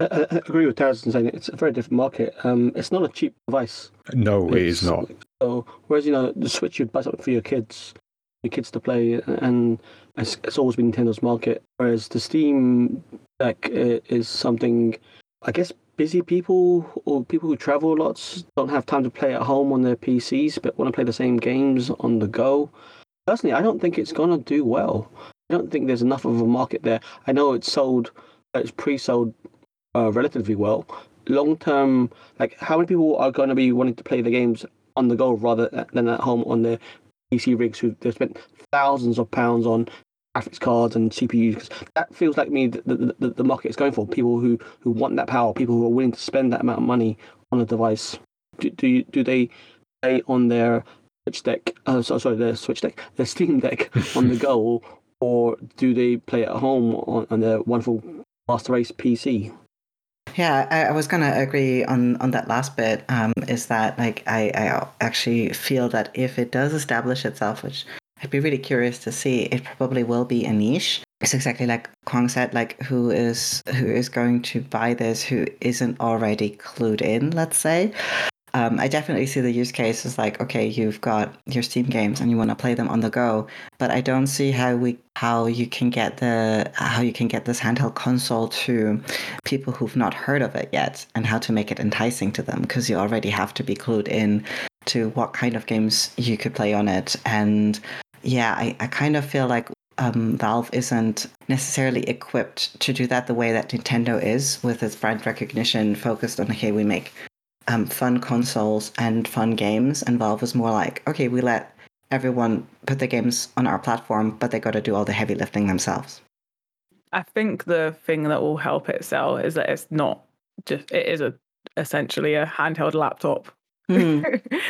I, I agree with Taz in saying it's a very different market. Um, it's not a cheap device. No, it is It's- not. So whereas you know the Switch, you'd buy something for your kids, your kids to play, and it's, it's always been Nintendo's market. Whereas the Steam Deck is something, I guess, busy people or people who travel a lot don't have time to play at home on their PCs, but want to play the same games on the go. Personally, I don't think it's gonna do well. I don't think there's enough of a market there. I know it's sold, it's pre-sold uh, relatively well. Long term, like how many people are going to be wanting to play the games on the go rather than at home on their PC rigs who they've spent thousands of pounds on graphics cards and CPUs? 'Cause that feels like me the, the, the, the market is going for people who, who want that power, people who are willing to spend that amount of money on a device. Do do, you, do they play on their Switch deck? Uh, so, sorry, their Switch deck, their Steam deck on the go, or do they play at home on, on their wonderful Master Race PC? Yeah, I, I was gonna agree on on that last bit. Um, is that like I I actually feel that if it does establish itself, which I'd be really curious to see, it probably will be a niche. It's exactly like Kwang said, like who is who is going to buy this who isn't already clued in, let's say. Um, I definitely see the use case as like, okay, you've got your Steam games and you want to play them on the go, but I don't see how we how you can get the how you can get this handheld console to people who've not heard of it yet and how to make it enticing to them because you already have to be clued in to what kind of games you could play on it. And yeah i, I kind of feel like um, valve isn't necessarily equipped to do that the way that nintendo is with its brand recognition focused on okay we make um, fun consoles and fun games and valve was more like okay we let everyone put their games on our platform but they got to do all the heavy lifting themselves I think the thing that will help it sell is that it's not just it is a essentially a handheld laptop. Hmm.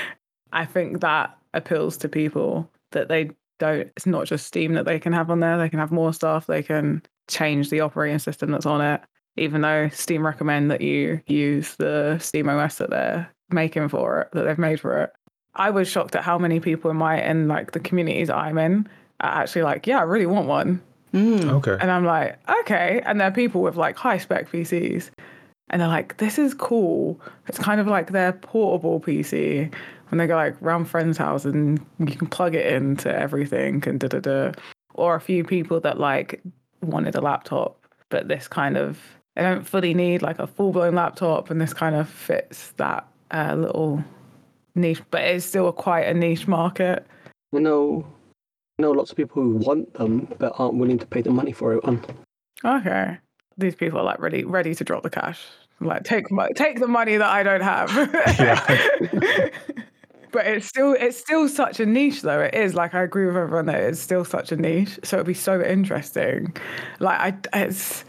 I think that appeals to people that they don't it's not just Steam that they can have on there. They can have more stuff. They can change the operating system that's on it. Even though Steam recommend that you use the Steam OS that they're making for it, that they've made for it. I was shocked at how many people in my in like the communities I'm in are actually like, yeah, I really want one. Hmm. Okay. And I'm like, okay. And there are people with like high spec PCs. And they're like, this is cool. It's kind of like their portable PC when they go like round friends' house and you can plug it into everything and da da da. Or a few people that like wanted a laptop, but this kind of they don't fully need like a full blown laptop, and this kind of fits that uh, little niche. But it's still a quite a niche market. I know I know lots of people who want them but aren't willing to pay the money for it. And Okay. These people are like ready ready to drop the cash. Like take my take the money that I don't have. but it's still it's still such a niche though. It is like I agree with everyone that it's still such a niche. So it'd be so interesting. Like I it's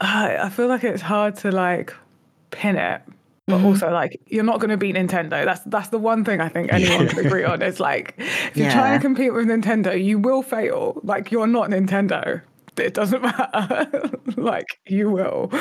I I feel like it's hard to like pin it. But also, like, you're not going to beat Nintendo. That's that's the one thing I think anyone can agree on. It's like, if you're trying to compete with Nintendo, you will fail. Like, you're not Nintendo. It doesn't matter. like, you will.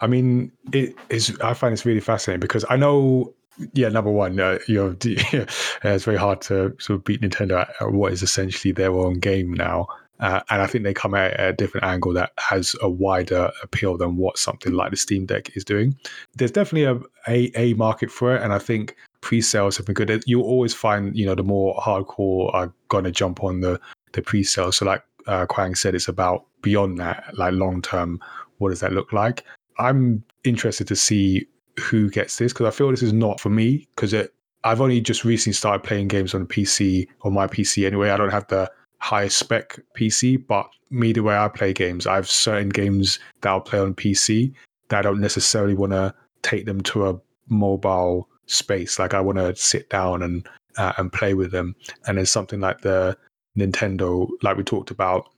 I mean, it is. I find this really fascinating because I know, yeah, number one, uh, you're, it's very hard to sort of beat Nintendo at what is essentially their own game now. Uh, and I think they come at a different angle that has a wider appeal than what something like the Steam Deck is doing. There's definitely a, a, a market for it. And I think pre-sales have been good. You'll always find, you know, the more hardcore are going to jump on the, the pre-sale. So like uh, Kwang said, it's about beyond that, like long-term, what does that look like? I'm interested to see who gets this because I feel this is not for me because. I've only just recently started playing games on PC on my PC anyway. I don't have the highest spec PC, but me the way I play games, I have certain games that I'll play on PC that I don't necessarily want to take them to a mobile space. Like I want to sit down and uh, and play with them. And there's something like the Nintendo, like we talked about,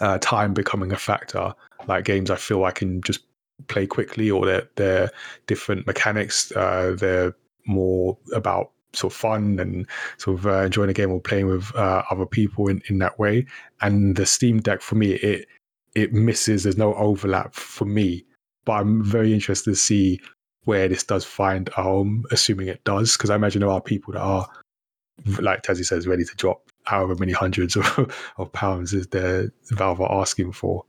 uh, time becoming a factor. Like games, I feel I can just play quickly, or they're different mechanics. Uh, they're more about sort of fun and sort of uh, enjoying a game or playing with uh, other people in, in that way. And the Steam Deck for me, it it misses. There's no overlap for me, but I'm very interested to see where this does find a home, assuming it does, because I imagine there are people that are, like Tazzy says, ready to drop however many hundreds of, of pounds is the Valve are asking for.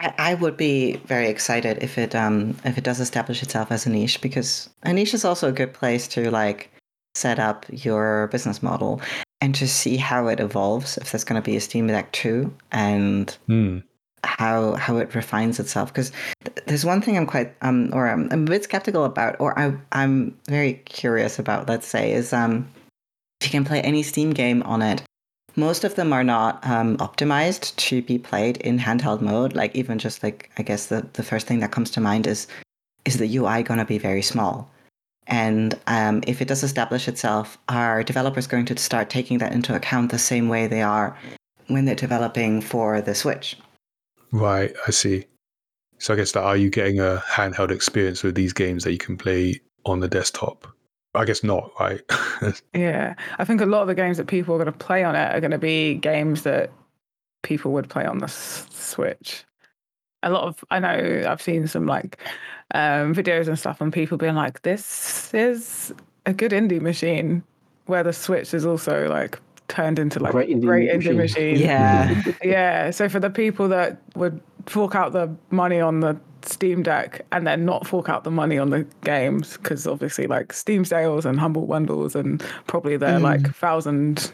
I, I would be very excited if it um if it does establish itself as a niche because a niche is also a good place to like set up your business model and to see how it evolves if there's going to be a Steam Deck 2 and Hmm. how how it refines itself. Because th- there's one thing I'm quite um or I'm, I'm a bit skeptical about or I I'm very curious about let's say is um if you can play any Steam game on it most of them are not um, optimized to be played in handheld mode. Like even just like I guess the the first thing that comes to mind is is the UI going to be very small and um, if it does establish itself, are developers going to start taking that into account the same way they are when they're developing for the Switch? Right, I see. So I guess that are you getting a handheld experience with these games that you can play on the desktop? I guess not, right? Yeah. I think a lot of the games that people are going to play on it are going to be games that people would play on the s- Switch. A lot of, I know I've seen some like um, videos and stuff and people being like, this is a good indie machine where the Switch is also like turned into like Great indie great indie machine. machine. Yeah. Yeah. So for the people that would fork out the money on the Steam Deck and then not fork out the money on the games, because obviously like Steam sales and humble bundles and probably their like thousand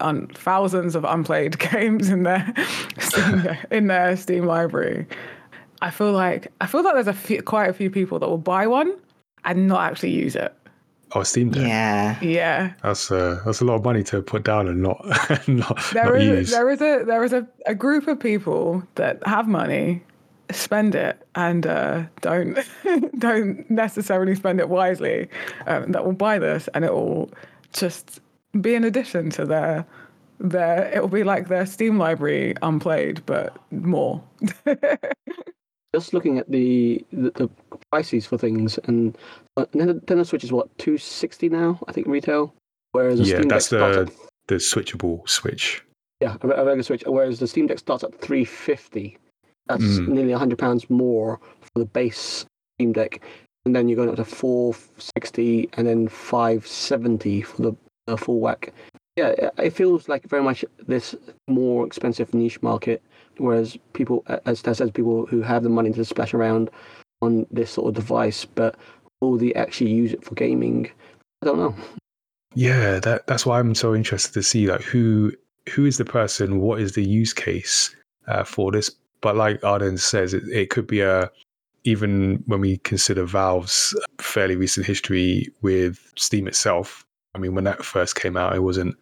un, thousands of unplayed games in their Steam, in their Steam library. I feel like I feel like there's a few, quite a few people that will buy one and not actually use it. oh, Steam Deck. yeah. Yeah. That's uh, that's a lot of money to put down and not not, there not is use. there is a there is a, a group of people that have money spend it and uh, don't don't necessarily spend it wisely um, that will buy this and it will just be an addition to their their it will be like their steam library unplayed but more Just looking at the the, the prices for things, and uh, Nintendo Switch is what two sixty now, I think retail. Whereas yeah, Steam that's Deck the at, the switchable Switch. yeah a, a regular Switch. Whereas the Steam Deck starts at three fifty. That's Mm. nearly hundred pounds more for the base Steam Deck, and then you're going up to four sixty and then five seventy for the, the full whack. Yeah, it feels like very much this more expensive niche market, whereas people, as Tess says, people who have the money to splash around on this sort of device, but will they actually use it for gaming? I don't know. Yeah, that that's why I'm so interested to see like who who is the person, what is the use case uh, for this. But like Arden says, it, it could be a even when we consider Valve's fairly recent history with Steam itself. I mean, when that first came out, it wasn't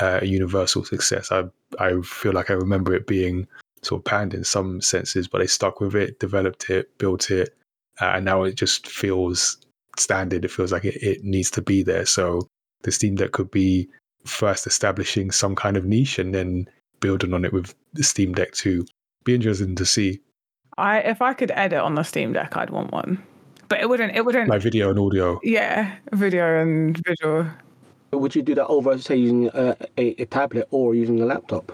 uh, a universal success. I I feel like I remember it being sort of panned in some senses, but they stuck with it, developed it, built it, uh, and now it just feels standard. It feels like it, it needs to be there. So the Steam Deck could be first establishing some kind of niche and then building on it with the Steam Deck 2. Be interesting to see. I if I could edit on the Steam Deck, I'd want one. But it wouldn't. It wouldn't. Like video and audio. yeah, video and visual. Would you do that over, say, using a, a, a tablet or using a laptop?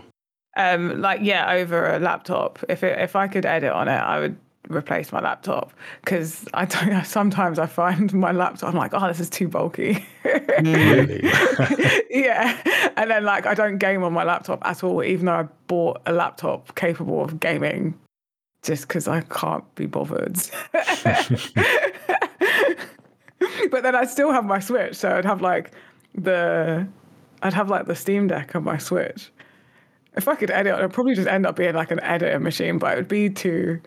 Um, like yeah, over a laptop. If it, if I could edit on it, I would replace my laptop because I don't. Sometimes I find my laptop. I'm like, oh, this is too bulky. Really? yeah, and then like I don't game on my laptop at all, even though I bought a laptop capable of gaming, just because I can't be bothered. but then I'd still have my Switch, so I'd have like the, I'd have like the Steam Deck on my Switch. If I could edit, it'd probably just end up being like an editing machine, but it would be too.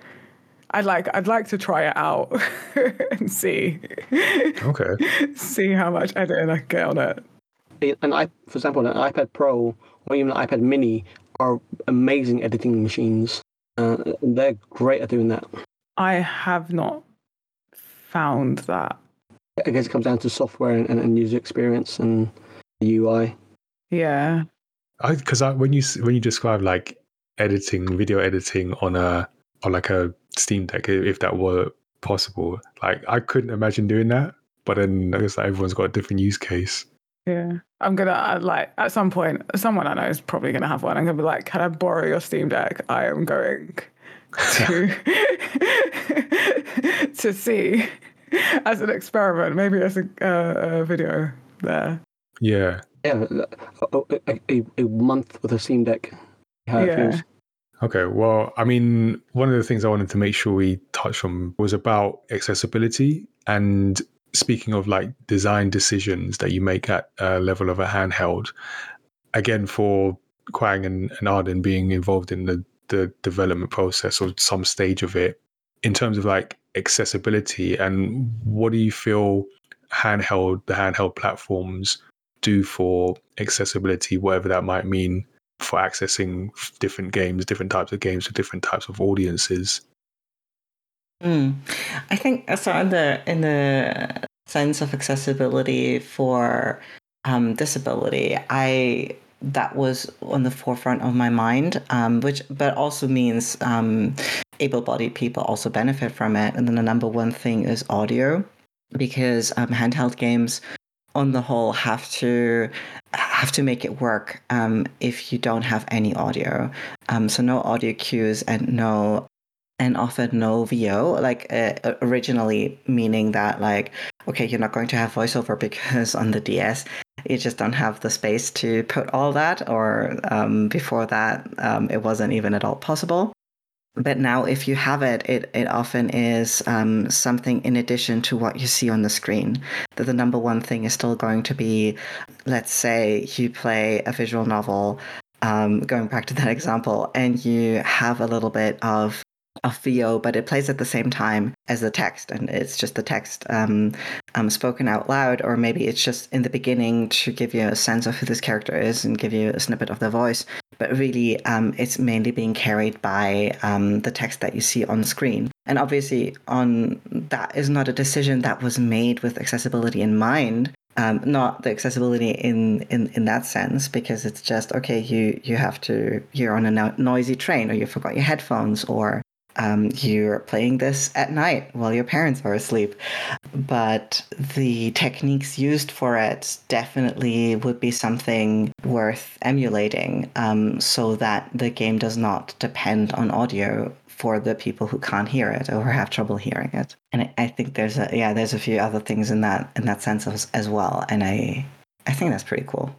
I'd like I'd like to try it out and see okay. see how much editing I can get on it. An i, for example, an iPad Pro or even an iPad Mini are amazing editing machines. Uh, they're great at doing that. I have not found that. I guess it comes down to software and, and user experience and the UI. Yeah. Because I, when you when you describe like editing, video editing on a on like a Steam Deck, if that were possible, like I couldn't imagine doing that. But then I guess like, everyone's got a different use case. Yeah. I'm gonna uh, like at some point someone I know is probably gonna have one. I'm gonna be like, can I borrow your Steam Deck? I am going to to see as an experiment, maybe as a, uh, a video there. Yeah. Yeah, a, a, a, a month with a Steam Deck. How it Yeah. feels. Okay. Well, I mean, one of the things I wanted to make sure we touched on was about accessibility. And speaking of like design decisions that you make at a level of a handheld, again, for Quang and, and Arden being involved in the, the development process or some stage of it, in terms of like accessibility, and what do you feel handheld, the handheld platforms do for accessibility, whatever that might mean? for accessing different games, different types of games to different types of audiences. Mm. I think so in the in the sense of accessibility for um, disability, I that was on the forefront of my mind, um, which but also means um, able-bodied people also benefit from it. And then the number one thing is audio, because um, handheld games, on the whole, have to have to make it work um, if you don't have any audio. Um, so no audio cues and no and often no VO, like uh, originally meaning that like, okay, you're not going to have voiceover because on the DS you just don't have the space to put all that, or um, before that um, it wasn't even at all possible. But now, if you have it, it, it often is um, something in addition to what you see on the screen. That the number one thing is still going to be, let's say you play a visual novel, um, going back to that example, and you have a little bit of of VO, but it plays at the same time as the text, and it's just the text um, um, spoken out loud, or maybe it's just in the beginning to give you a sense of who this character is and give you a snippet of their voice. But really, um, it's mainly being carried by um, the text that you see on screen. And obviously, on that is not a decision that was made with accessibility in mind. Um, not the accessibility in, in in that sense because it's just okay you you have to you're on a no- noisy train or you forgot your headphones or um, you're playing this at night while your parents are asleep. But the techniques used for it definitely would be something worth emulating um, so that the game does not depend on audio for the people who can't hear it or have trouble hearing it. And I, think there's a yeah, there's a few other things in that in that sense as, as well. And I I think that's pretty cool.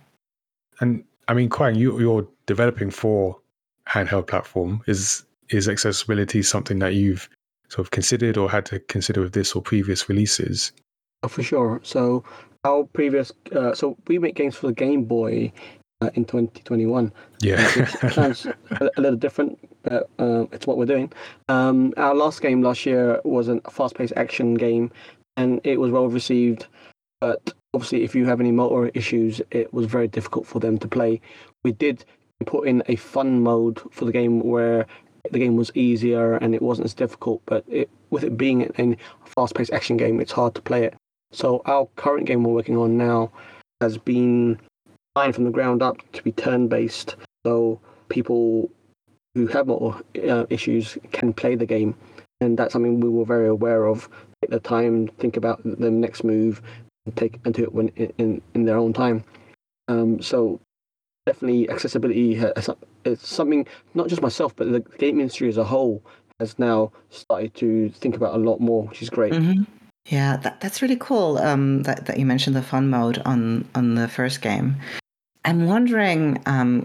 And I mean, Quang, you, you're developing for handheld platform. Is is accessibility something that you've sort of considered or had to consider with this or previous releases? Oh, for sure. So our previous, uh, so we make games for the Game Boy uh, in 2021. Yeah. Which sounds a, a little different, but uh, it's what we're doing. Um, our last game last year was a fast-paced action game, and it was well received. But obviously, if you have any motor issues, it was very difficult for them to play. We did put in a fun mode for the game where the game was easier and it wasn't as difficult, but it, with it being a fast-paced action game, it's hard to play it. So our current game we're working on now has been designed from the ground up to be turn-based, so people who have motor uh, issues can play the game, and that's something we were very aware of. Take the time, think about the next move, and take and do it when in in their own time. Um, so definitely accessibility has, it's something not just myself but the game industry as a whole has now started to think about a lot more which is great mm-hmm. yeah that, that's really cool um, that, that you mentioned the fun mode on on the first game i'm wondering um,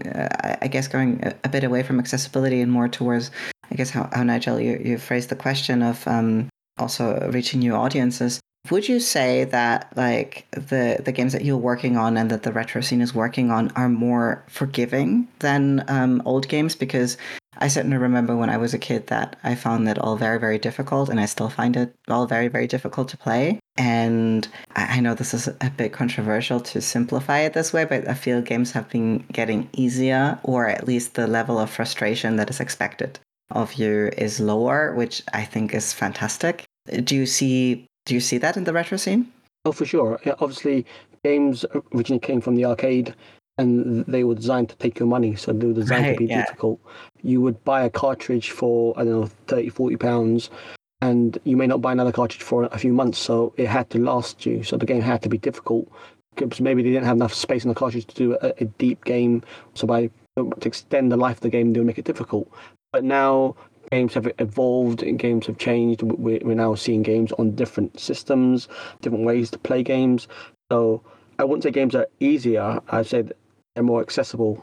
i guess going a, bit away from accessibility and more towards i guess how, how nigel you, you phrased the question of um, also reaching new audiences would you say that like the the games that you're working on and that the retro scene is working on are more forgiving than um, old games? Because I certainly remember when I was a kid that I found it all very very difficult, and I still find it all very very difficult to play. And I know this is a bit controversial to simplify it this way, but I feel games have been getting easier, or at least the level of frustration that is expected of you is lower, which I think is fantastic. Do you see do you see that in the retro scene? Oh, for sure. Yeah, obviously, games originally came from the arcade and they were designed to take your money. So they were designed right, to be yeah. difficult. You would buy a cartridge for, I don't know, 30, 40 pounds, and you may not buy another cartridge for a few months. So it had to last you. So the game had to be difficult because maybe they didn't have enough space in the cartridge to do a, a deep game. So by to extend the life of the game, they would make it difficult. But now games have evolved and games have changed. We're, now seeing games on different systems, different ways to play games. So I wouldn't say games are easier. I'd say they're more accessible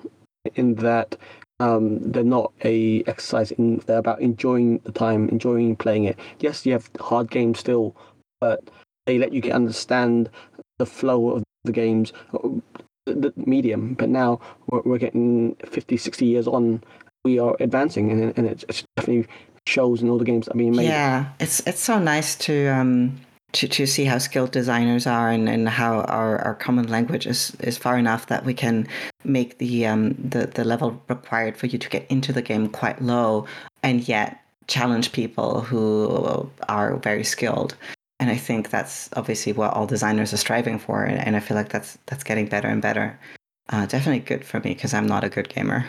in that um, they're not a exercise. In, they're about enjoying the time, enjoying playing it. Yes, you have hard games still, but they let you get understand the flow of the games, the medium. But now we're, we're getting 50, 60 years on we are advancing, and, and it, it definitely shows in all the games that are being made. Yeah, it's it's so nice to um to, to see how skilled designers are and, and how our, our common language is, is far enough that we can make the um the, the level required for you to get into the game quite low and yet challenge people who are very skilled. And I think that's obviously what all designers are striving for, and, and I feel like that's that's getting better and better. Uh, definitely good for me because I'm not a good gamer.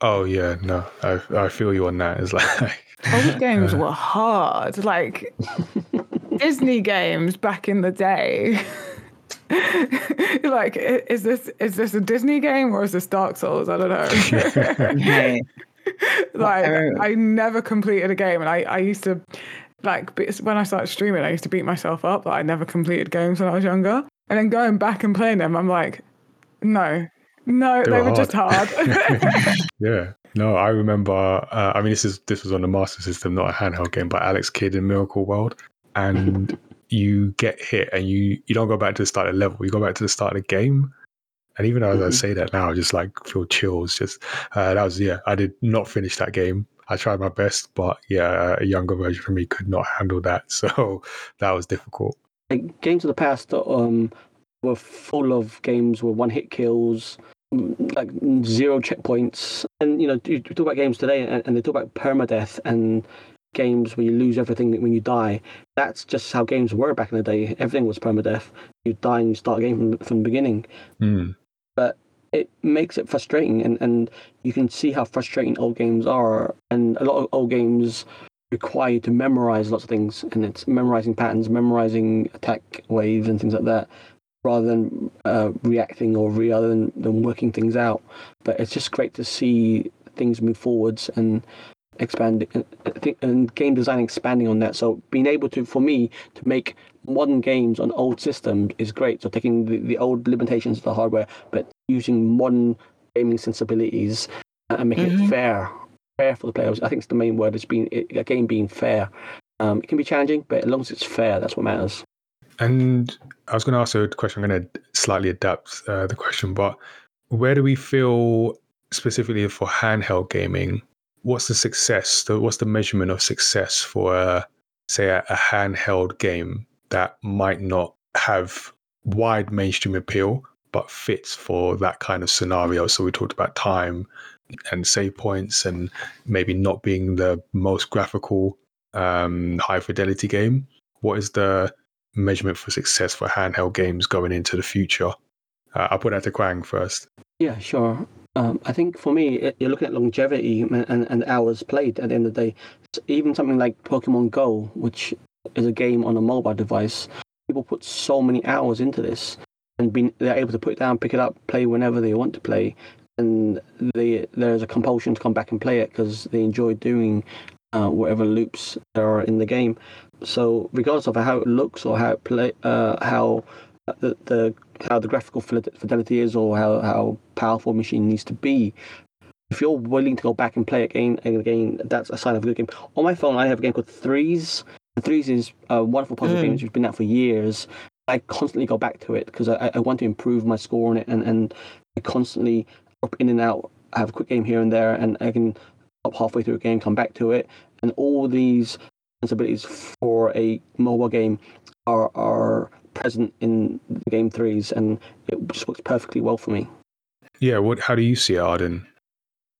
Oh yeah, no, I I feel you on that. It's like old games uh, were hard, like Disney games back in the day. like, is this is this a Disney game or is this Dark Souls? I don't know. like, I never completed a game, and I I used to like when I started streaming, I used to beat myself up that I never completed games when I was younger, and then going back and playing them, I'm like, no, no, they, they were, were just hard. yeah. No, I remember. Uh, I mean, this is this was on the Master System, not a handheld game, but Alex Kidd in Miracle World, and you get hit, and you you don't go back to the start of the level. You go back to the start of the game. And even as mm-hmm. I say that now, I just like feel chills. Just uh, that was yeah. I did not finish that game. I tried my best, but yeah, a younger version of me could not handle that. So that was difficult. Like games of the past um, were full of games where one hit kills, like zero checkpoints. And you know, you talk about games today, and, and they talk about permadeath and games where you lose everything when you die. That's just how games were back in the day. Everything was permadeath. You die and you start a game from, from the beginning. Mm. But it makes it frustrating, and, and you can see how frustrating old games are. And a lot of old games require you to memorize lots of things, and it's memorizing patterns, memorizing attack waves, and things like that rather than uh, reacting or rather than, than working things out. But it's just great to see things move forwards and expand and game design expanding on that. So being able to, for me, to make modern games on old systems is great. So taking the, the old limitations of the hardware, but using modern gaming sensibilities and making mm-hmm. it fair, fair for the players. I think it's the main word. It's being a game being fair. Um, it can be challenging, but as long as it's fair, that's what matters. And I was going to ask a question. I'm going to slightly adapt uh, the question, but where do we feel specifically for handheld gaming? What's the success? what's the measurement of success for, uh, say, a, a handheld game that might not have wide mainstream appeal, but fits for that kind of scenario. So we talked about time and save points, and maybe not being the most graphical, um, high fidelity game. What is the measurement for success for handheld games going into the future? Uh, I'll put that to Quang first. Yeah, sure. Um, I think for me, you're looking at longevity and, and, and, hours played at the end of the day. So even something like Pokemon Go, which is a game on a mobile device, people put so many hours into this and being, they're able to put it down, pick it up, play whenever they want to play. And they, there's a compulsion to come back and play it because they enjoy doing uh, whatever loops there are in the game. So regardless of how it looks or how it play, uh, how the, the how the graphical fidelity is or how, how powerful a machine needs to be. If you're willing to go back and play again and again, that's a sign of a good game. On my phone, I have a game called Threes. Threes is a wonderful puzzle mm. game which has been out for years. I constantly go back to it because I, I want to improve my score on it, and, and I constantly drop in and out. I have a quick game here and there, and I can stop halfway through a game, come back to it, and all these responsibilities for a mobile game are are present in the game threes, and it just works perfectly well for me. Yeah, what? How do you see it, Arden?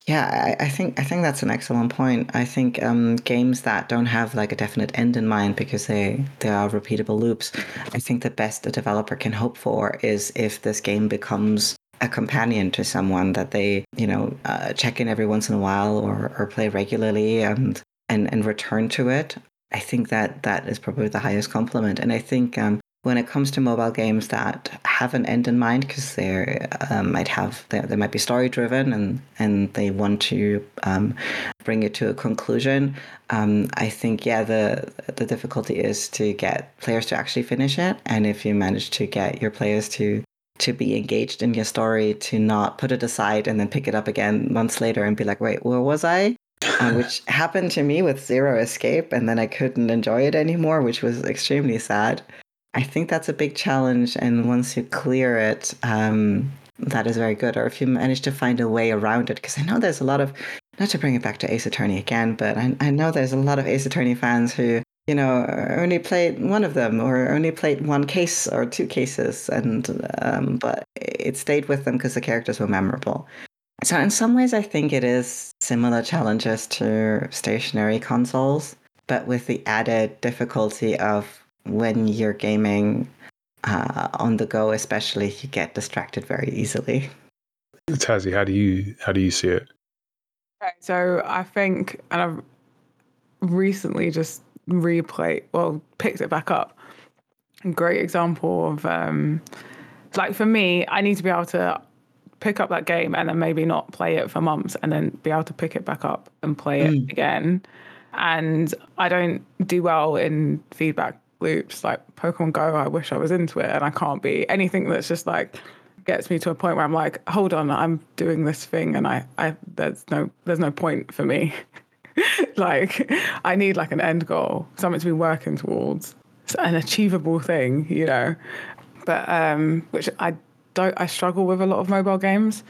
Yeah, I, I, think I think that's an excellent point. I think um, games that don't have like a definite end in mind because they they are repeatable loops. I think the best a developer can hope for is if this game becomes a companion to someone that they you know uh, check in every once in a while or or play regularly and and and return to it. I think that that is probably the highest compliment. And I think um, when it comes to mobile games that have an end in mind because they um, might have they, they, might be story driven and and they want to um, bring it to a conclusion um, i think yeah the the difficulty is to get players to actually finish it and if you manage to get your players to to be engaged in your story to not put it aside and then pick it up again months later and be like wait where was i uh, which happened to me with Zero Escape, and then I couldn't enjoy it anymore, which was extremely sad. I think that's a big challenge, and once you clear it, um, that is very good. Or if you manage to find a way around it, because I know there's a lot of, not to bring it back to Ace Attorney again, but I, I know there's a lot of Ace Attorney fans who, you know, only played one of them or only played one case or two cases, and um, but it stayed with them because the characters were memorable. So in some ways, I think it is similar challenges to stationary consoles, but with the added difficulty of when you're gaming uh, on the go, especially, you get distracted very easily. Tazzy, how do you how do you see it? Okay, so I think, and I've recently just replayed, well, picked it back up. A great example of, um, like for me, I need to be able to pick up that game and then maybe not play it for months and then be able to pick it back up and play mm. it again. And I don't do well in feedback loops like Pokemon Go. I wish I was into it, and I can't be. Anything that's just like gets me to a point where I'm like, hold on, I'm doing this thing, and I, I there's no, there's no point for me. like, I need like an end goal, something to be working towards, it's an achievable thing, you know. But um, which I don't, I struggle with a lot of mobile games.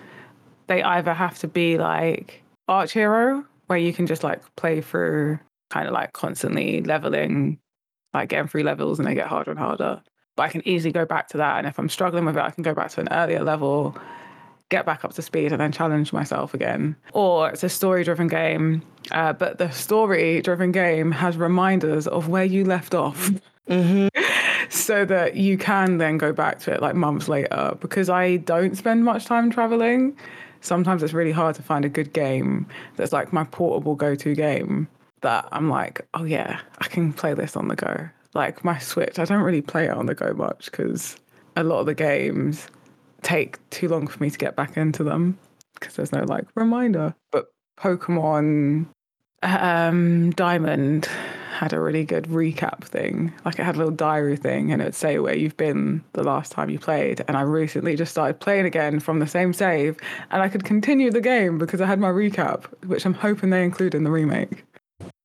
They either have to be like Archero, where you can just like play through kind of like constantly leveling like getting through levels and they get harder and harder. But I can easily go back to that. And if I'm struggling with it, I can go back to an earlier level, get back up to speed, and then challenge myself again. Or it's a story driven game, uh, but the story driven game has reminders of where you left off. Mm-hmm. so that you can then go back to it like months later. Because I don't spend much time traveling, sometimes it's really hard to find a good game that's like my portable go to game that I'm like, oh yeah, I can play this on the go. Like my Switch, I don't really play it on the go much because a lot of the games take too long for me to get back into them because there's no like reminder. But Pokemon um, Diamond had a really good recap thing. Like it had a little diary thing and it would say where you've been the last time you played. And I recently just started playing again from the same save and I could continue the game because I had my recap, which I'm hoping they include in the remake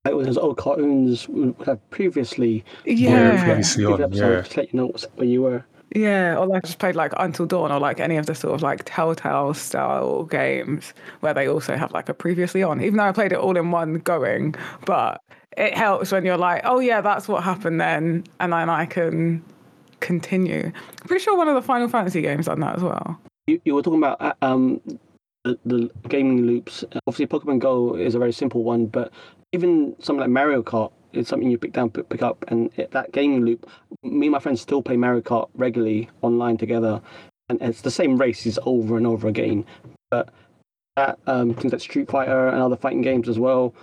like those old cartoons would have previously yeah, previously on, yeah. to let you know where you were. Yeah, or like I just played like Until Dawn or like any of the sort of like Telltale style games where they also have like a previously on. Even though I played it all in one going, but it helps when you're like, oh yeah, that's what happened then, and then I can continue. I'm pretty sure one of the Final Fantasy games done that as well. You, you were talking about uh, um, the, the gaming loops. Obviously, Pokemon Go is a very simple one, but even something like Mario Kart is something you pick down, pick, pick up, and it, that gaming loop. Me and my friends still play Mario Kart regularly online together, and it's the same races over and over again. But that um, things like Street Fighter and other fighting games as well,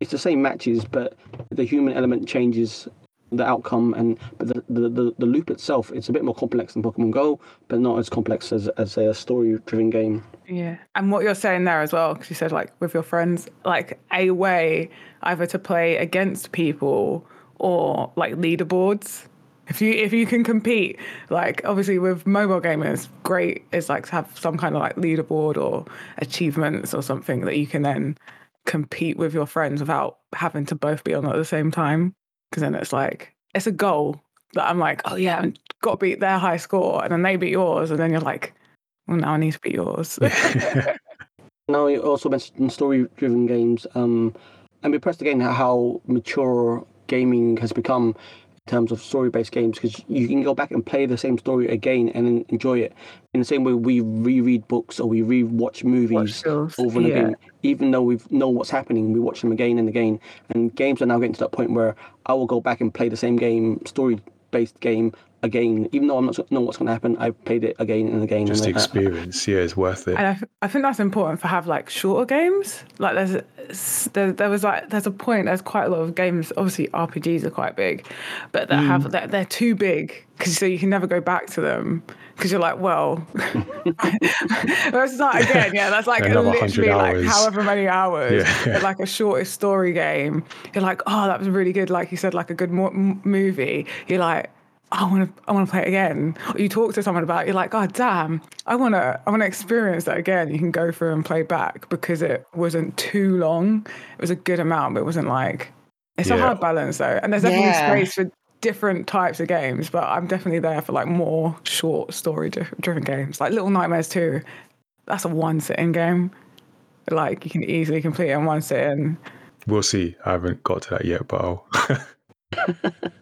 it's the same matches, but the human element changes the outcome and but the, the, the, the loop itself it's a bit more complex than pokemon go but not as complex as, as a story driven game Yeah. And what you're saying there as well, because you said like with your friends, like a way either to play against people or like leaderboards. If you if you can compete, like obviously with mobile gamers, great is like to have some kind of like leaderboard or achievements or something that you can then compete with your friends without having to both be on at the same time. Because then it's like it's a goal that I'm like, oh yeah, I've got to beat their high score, and then they beat yours, and then you're like, well, now I need to beat yours. now you also mentioned story driven games um i'm impressed again how mature gaming has become in terms of story based games because you can go back and play the same story again and enjoy it in the same way we reread books or we re-watch movies over and yeah. again even though we know what's happening we watch them again and again and games are now getting to that point where i will go back and play the same game story based game again even though i'm not know what's going to happen i've played it again and again Just the and I- I- experience, yeah, is worth it. And I, th- I think that's important for have like shorter games. Like there's there, there was like there's a point. There's quite a lot of games. Obviously RPGs are quite big, but they hmm. have they're, they're too big because so you can never go back to them because you're like, well, let's start again. Yeah, that's like literally like however many hours. Yeah. But like a shortest story game, you're like, oh, that was really good. Like you said, like a good mo- movie. You're like. I want to. I want to play it again. Or you talk to someone about. it, You're like, God damn! I want to. I want to experience that again. You can go through and play back because it wasn't too long. It was a good amount, but it wasn't like. It's a hard balance though, and there's definitely Yeah. space for different types of games. But I'm definitely there for like more short story driven games, like Little Nightmares 2. That's a one sitting game. Like you can easily complete it in one sitting. We'll see. I haven't got to that yet, but I'll.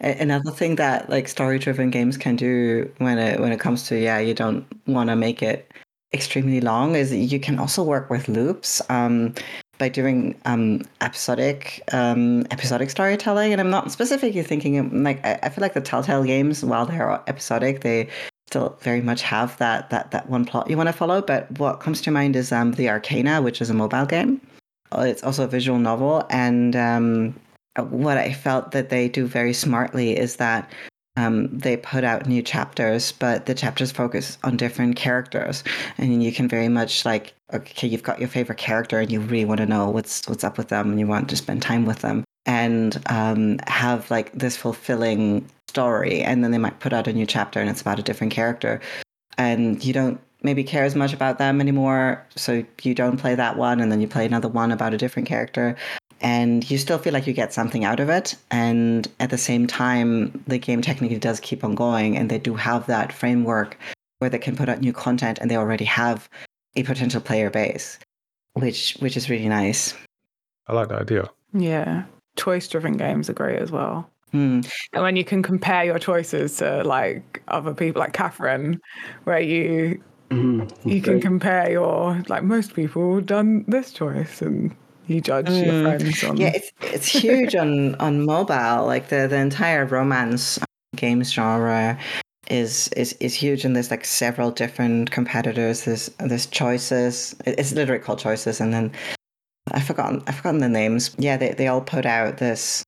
Another thing that like story-driven games can do when it when it comes to yeah, you don't want to make it extremely long is you can also work with loops um, by doing um, episodic um, episodic storytelling. And I'm not specifically thinking like I, I feel like the Telltale games, while they're episodic, they still very much have that that that one plot you want to follow. But what comes to mind is um, the Arcana, which is a mobile game. Uh, It's also a visual novel, and um, what I felt that they do very smartly is that um, they put out new chapters, but the chapters focus on different characters, and you can very much like okay, you've got your favorite character, and you really want to know what's what's up with them, and you want to spend time with them, and um, have like this fulfilling story, and then they might put out a new chapter, and it's about a different character, and you don't maybe care as much about them anymore, so you don't play that one, and then you play another one about a different character, and you still feel like you get something out of it. And at the same time, the game technically does keep on going, and they do have that framework where they can put out new content, and they already have a potential player base, which which is really nice. I like that idea. Yeah, choice driven games are great as well. Hmm. And when you can compare your choices to like other people, like Catherine, where you Mhm. you can compare your like most people done this choice and you judge your Mm. friends on Yeah, it's it's huge on on mobile. Like the the entire romance games genre is is is huge, and there's like several different competitors. There's there's choices. It's literally called choices, and then i've forgotten I've forgotten the names. Yeah, they they all put out this.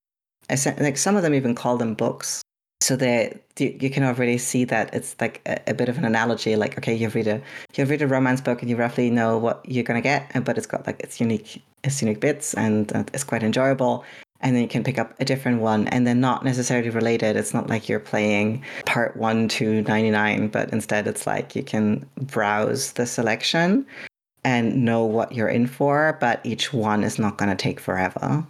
Like some of them even call them books. So they you, can already see that it's like a, a bit of an analogy. Like okay, you read a you read a romance book and you roughly know what you're gonna get, but it's got like its unique its unique bits and it's quite enjoyable. And then you can pick up a different one, and they're not necessarily related. It's not like you're playing part one to ninety nine, but instead it's like you can browse the selection and know what you're in for. But each one is not going to take forever.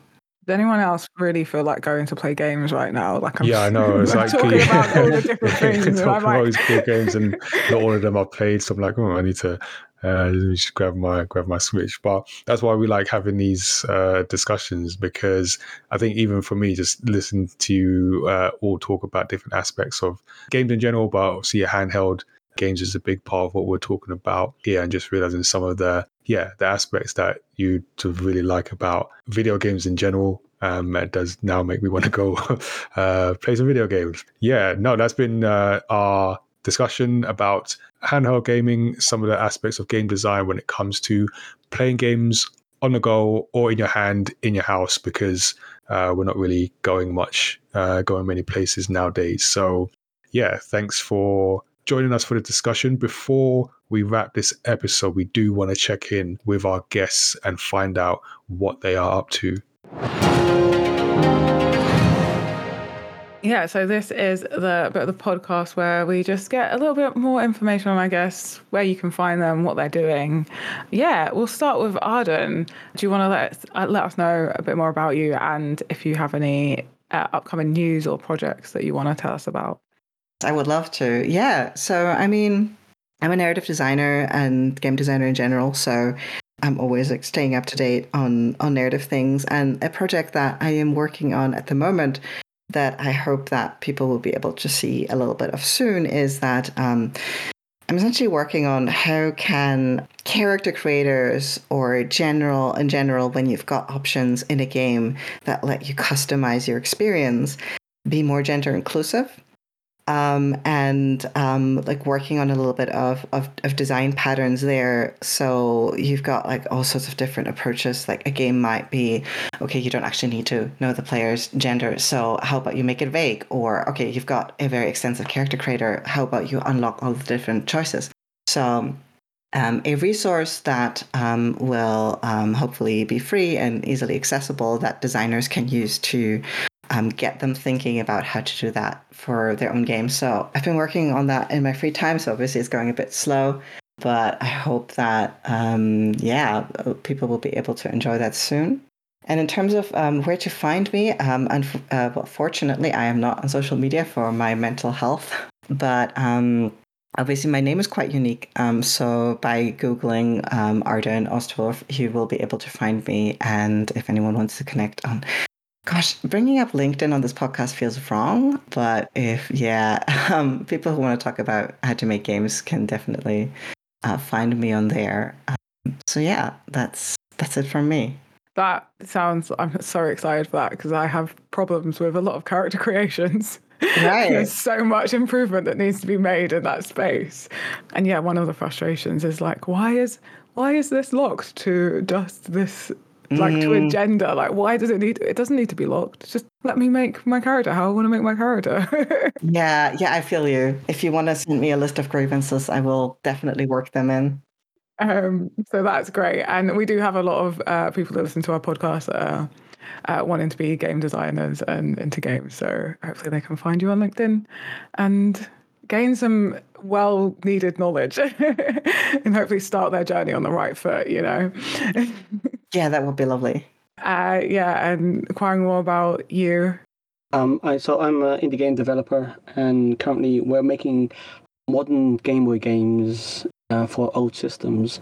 Does anyone else really feel like going to play games right now? Like I'm Yeah, I know. It's like talking about all the different things, talking about all like, these games, and not all of them are played. So I'm like, oh, I need to uh, let just grab my grab my Switch. But that's why we like having these uh, discussions because I think even for me, just listen to uh, all talk about different aspects of games in general, but obviously a handheld games is a big part of what we're talking about here, and just realizing some of the yeah the aspects that you sort really like about video games in general. Um, it does now make me want to go uh, play some video games. Yeah, no, that's been uh, our discussion about handheld gaming, some of the aspects of game design when it comes to playing games on the go or in your hand in your house because uh, we're not really going much, uh, going many places nowadays. So, yeah, thanks for joining us for the discussion. Before we wrap this episode, we do want to check in with our guests and find out what they are up to. Yeah, so this is the bit of the podcast where we just get a little bit more information on, I guess, where you can find them, what they're doing. Yeah, we'll start with Arden. Do you want to let uh, let us know a bit more about you and if you have any uh, upcoming news or projects that you want to tell us about? I would love to. Yeah. So, I mean, I'm a narrative designer and game designer in general. So, I'm always like staying up to date on on narrative things. And a project that I am working on at the moment that I hope that people will be able to see a little bit of soon is that um, I'm essentially working on how can character creators or general in general when you've got options in a game that let you customize your experience be more gender inclusive um, and um, like working on a little bit of, of, of design patterns there. So you've got like all sorts of different approaches. Like a game might be, okay, you don't actually need to know the player's gender. So how about you make it vague? Or okay, you've got a very extensive character creator. How about you unlock all the different choices? So um, a resource that um, will um, hopefully be free and easily accessible that designers can use to um, get them thinking about how to do that for their own game. So I've been working on that in my free time. So obviously it's going a bit slow, but I hope that, um, yeah, people will be able to enjoy that soon. And in terms of um, where to find me, um, unf- uh, well, fortunately, I am not on social media for my mental health, but um, obviously my name is quite unique. Um, so by Googling um, Arden Ostwolf, you will be able to find me. And if anyone wants to connect on Gosh, bringing up LinkedIn on this podcast feels wrong, but if yeah, um, people who want to talk about how to make games can definitely uh, find me on there. Um, so yeah, that's that's it from me. That sounds. I'm so excited for that because I have problems with a lot of character creations. Right. There's so much improvement that needs to be made in that space. And yeah, one of the frustrations is like, why is why is this locked to just this like to a Mm. gender. Like, why does it need? It doesn't need to be locked. Just let me make my character how I want to make my character. Yeah, yeah, I feel you. If you want to send me a list of grievances, I will definitely work them in. um, so that's great. And we do have a lot of uh, people that listen to our podcast that are uh, wanting to be game designers and into games. So hopefully they can find you on LinkedIn and gain some well needed knowledge and hopefully start their journey on the right foot. You know. Yeah, that would be lovely. Uh, yeah, and acquiring more about you. Um, I, so I'm an indie game developer, and currently we're making modern Game Boy games uh, for old systems.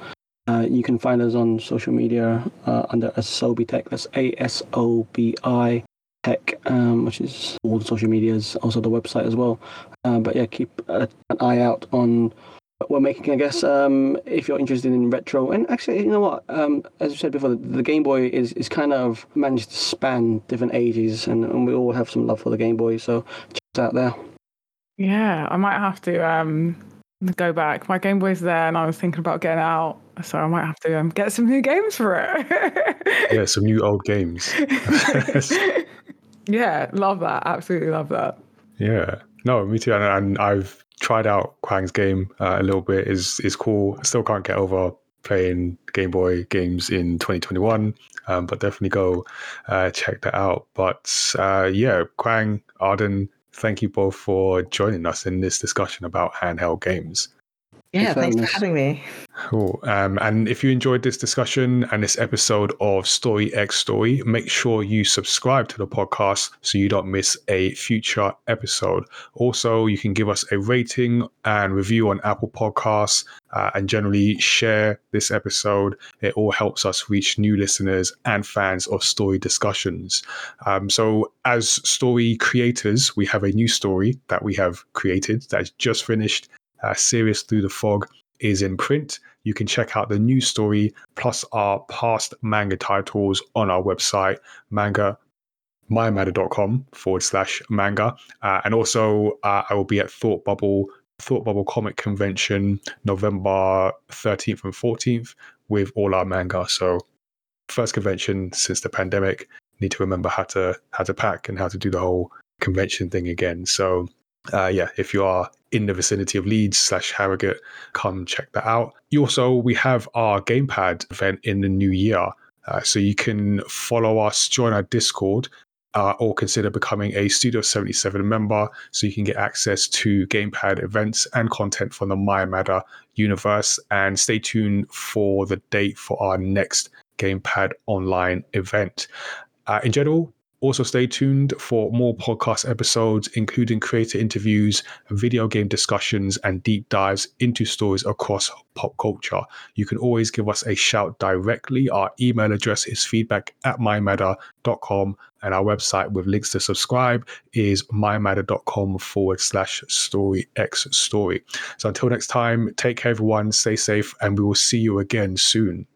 Uh, you can find us on social media uh, under Asobi Tech. That's A S O B I Tech, um, which is all the social medias, also the website as well. Uh, but yeah, keep uh, an eye out on what we're making. I guess um, if you're interested in retro, and actually, you know what? Um, as I said before, the, the Game Boy is, is kind of managed to span different ages, and, and we all have some love for the Game Boy. So check it out there. Yeah, I might have to um go back. My Game Boy's there, and I was thinking about getting out, so I might have to um, get some new games for it. Yeah, some new old games. yeah, love that. Absolutely love that. Yeah, no, me too. And, and I've tried out Quang's game uh, a little bit. is is cool. Still can't get over playing Game Boy games in 2021, um, but definitely go uh, check that out. But uh, yeah, Quang, Arden, thank you both for joining us in this discussion about handheld games. Yeah, thanks having for having me. Cool. Um, and if you enjoyed this discussion and this episode of Story X Story, make sure you subscribe to the podcast so you don't miss a future episode. Also, you can give us a rating and review on Apple Podcasts uh, and generally share this episode. It all helps us reach new listeners and fans of story discussions. Um, so, as story creators, we have a new story that we have created that's just finished. Uh, Serious Through the Fog is in print. You can check out the new story plus our past manga titles on our website, manga mymatter.com forward slash manga. Uh, and also, uh, I will be at Thought Bubble, Thought Bubble Comic Convention, November 13th and 14th with all our manga. So, first convention since the pandemic. Need to remember how to how to pack and how to do the whole convention thing again. So, uh, yeah, if you are in the vicinity of Leeds slash Harrogate, come check that out. You also, we have our gamepad event in the new year. Uh, so you can follow us, join our Discord, uh, or consider becoming a Studio 77 member so you can get access to gamepad events and content from the My Matter universe. And stay tuned for the date for our next gamepad online event. Uh, in general, also, stay tuned for more podcast episodes, including creator interviews, video game discussions, and deep dives into stories across pop culture. You can always give us a shout directly. Our email address is feedback at mymatter.com, and our website with links to subscribe is mymatter.com forward slash story x story. So until next time, take care, everyone, stay safe, and we will see you again soon.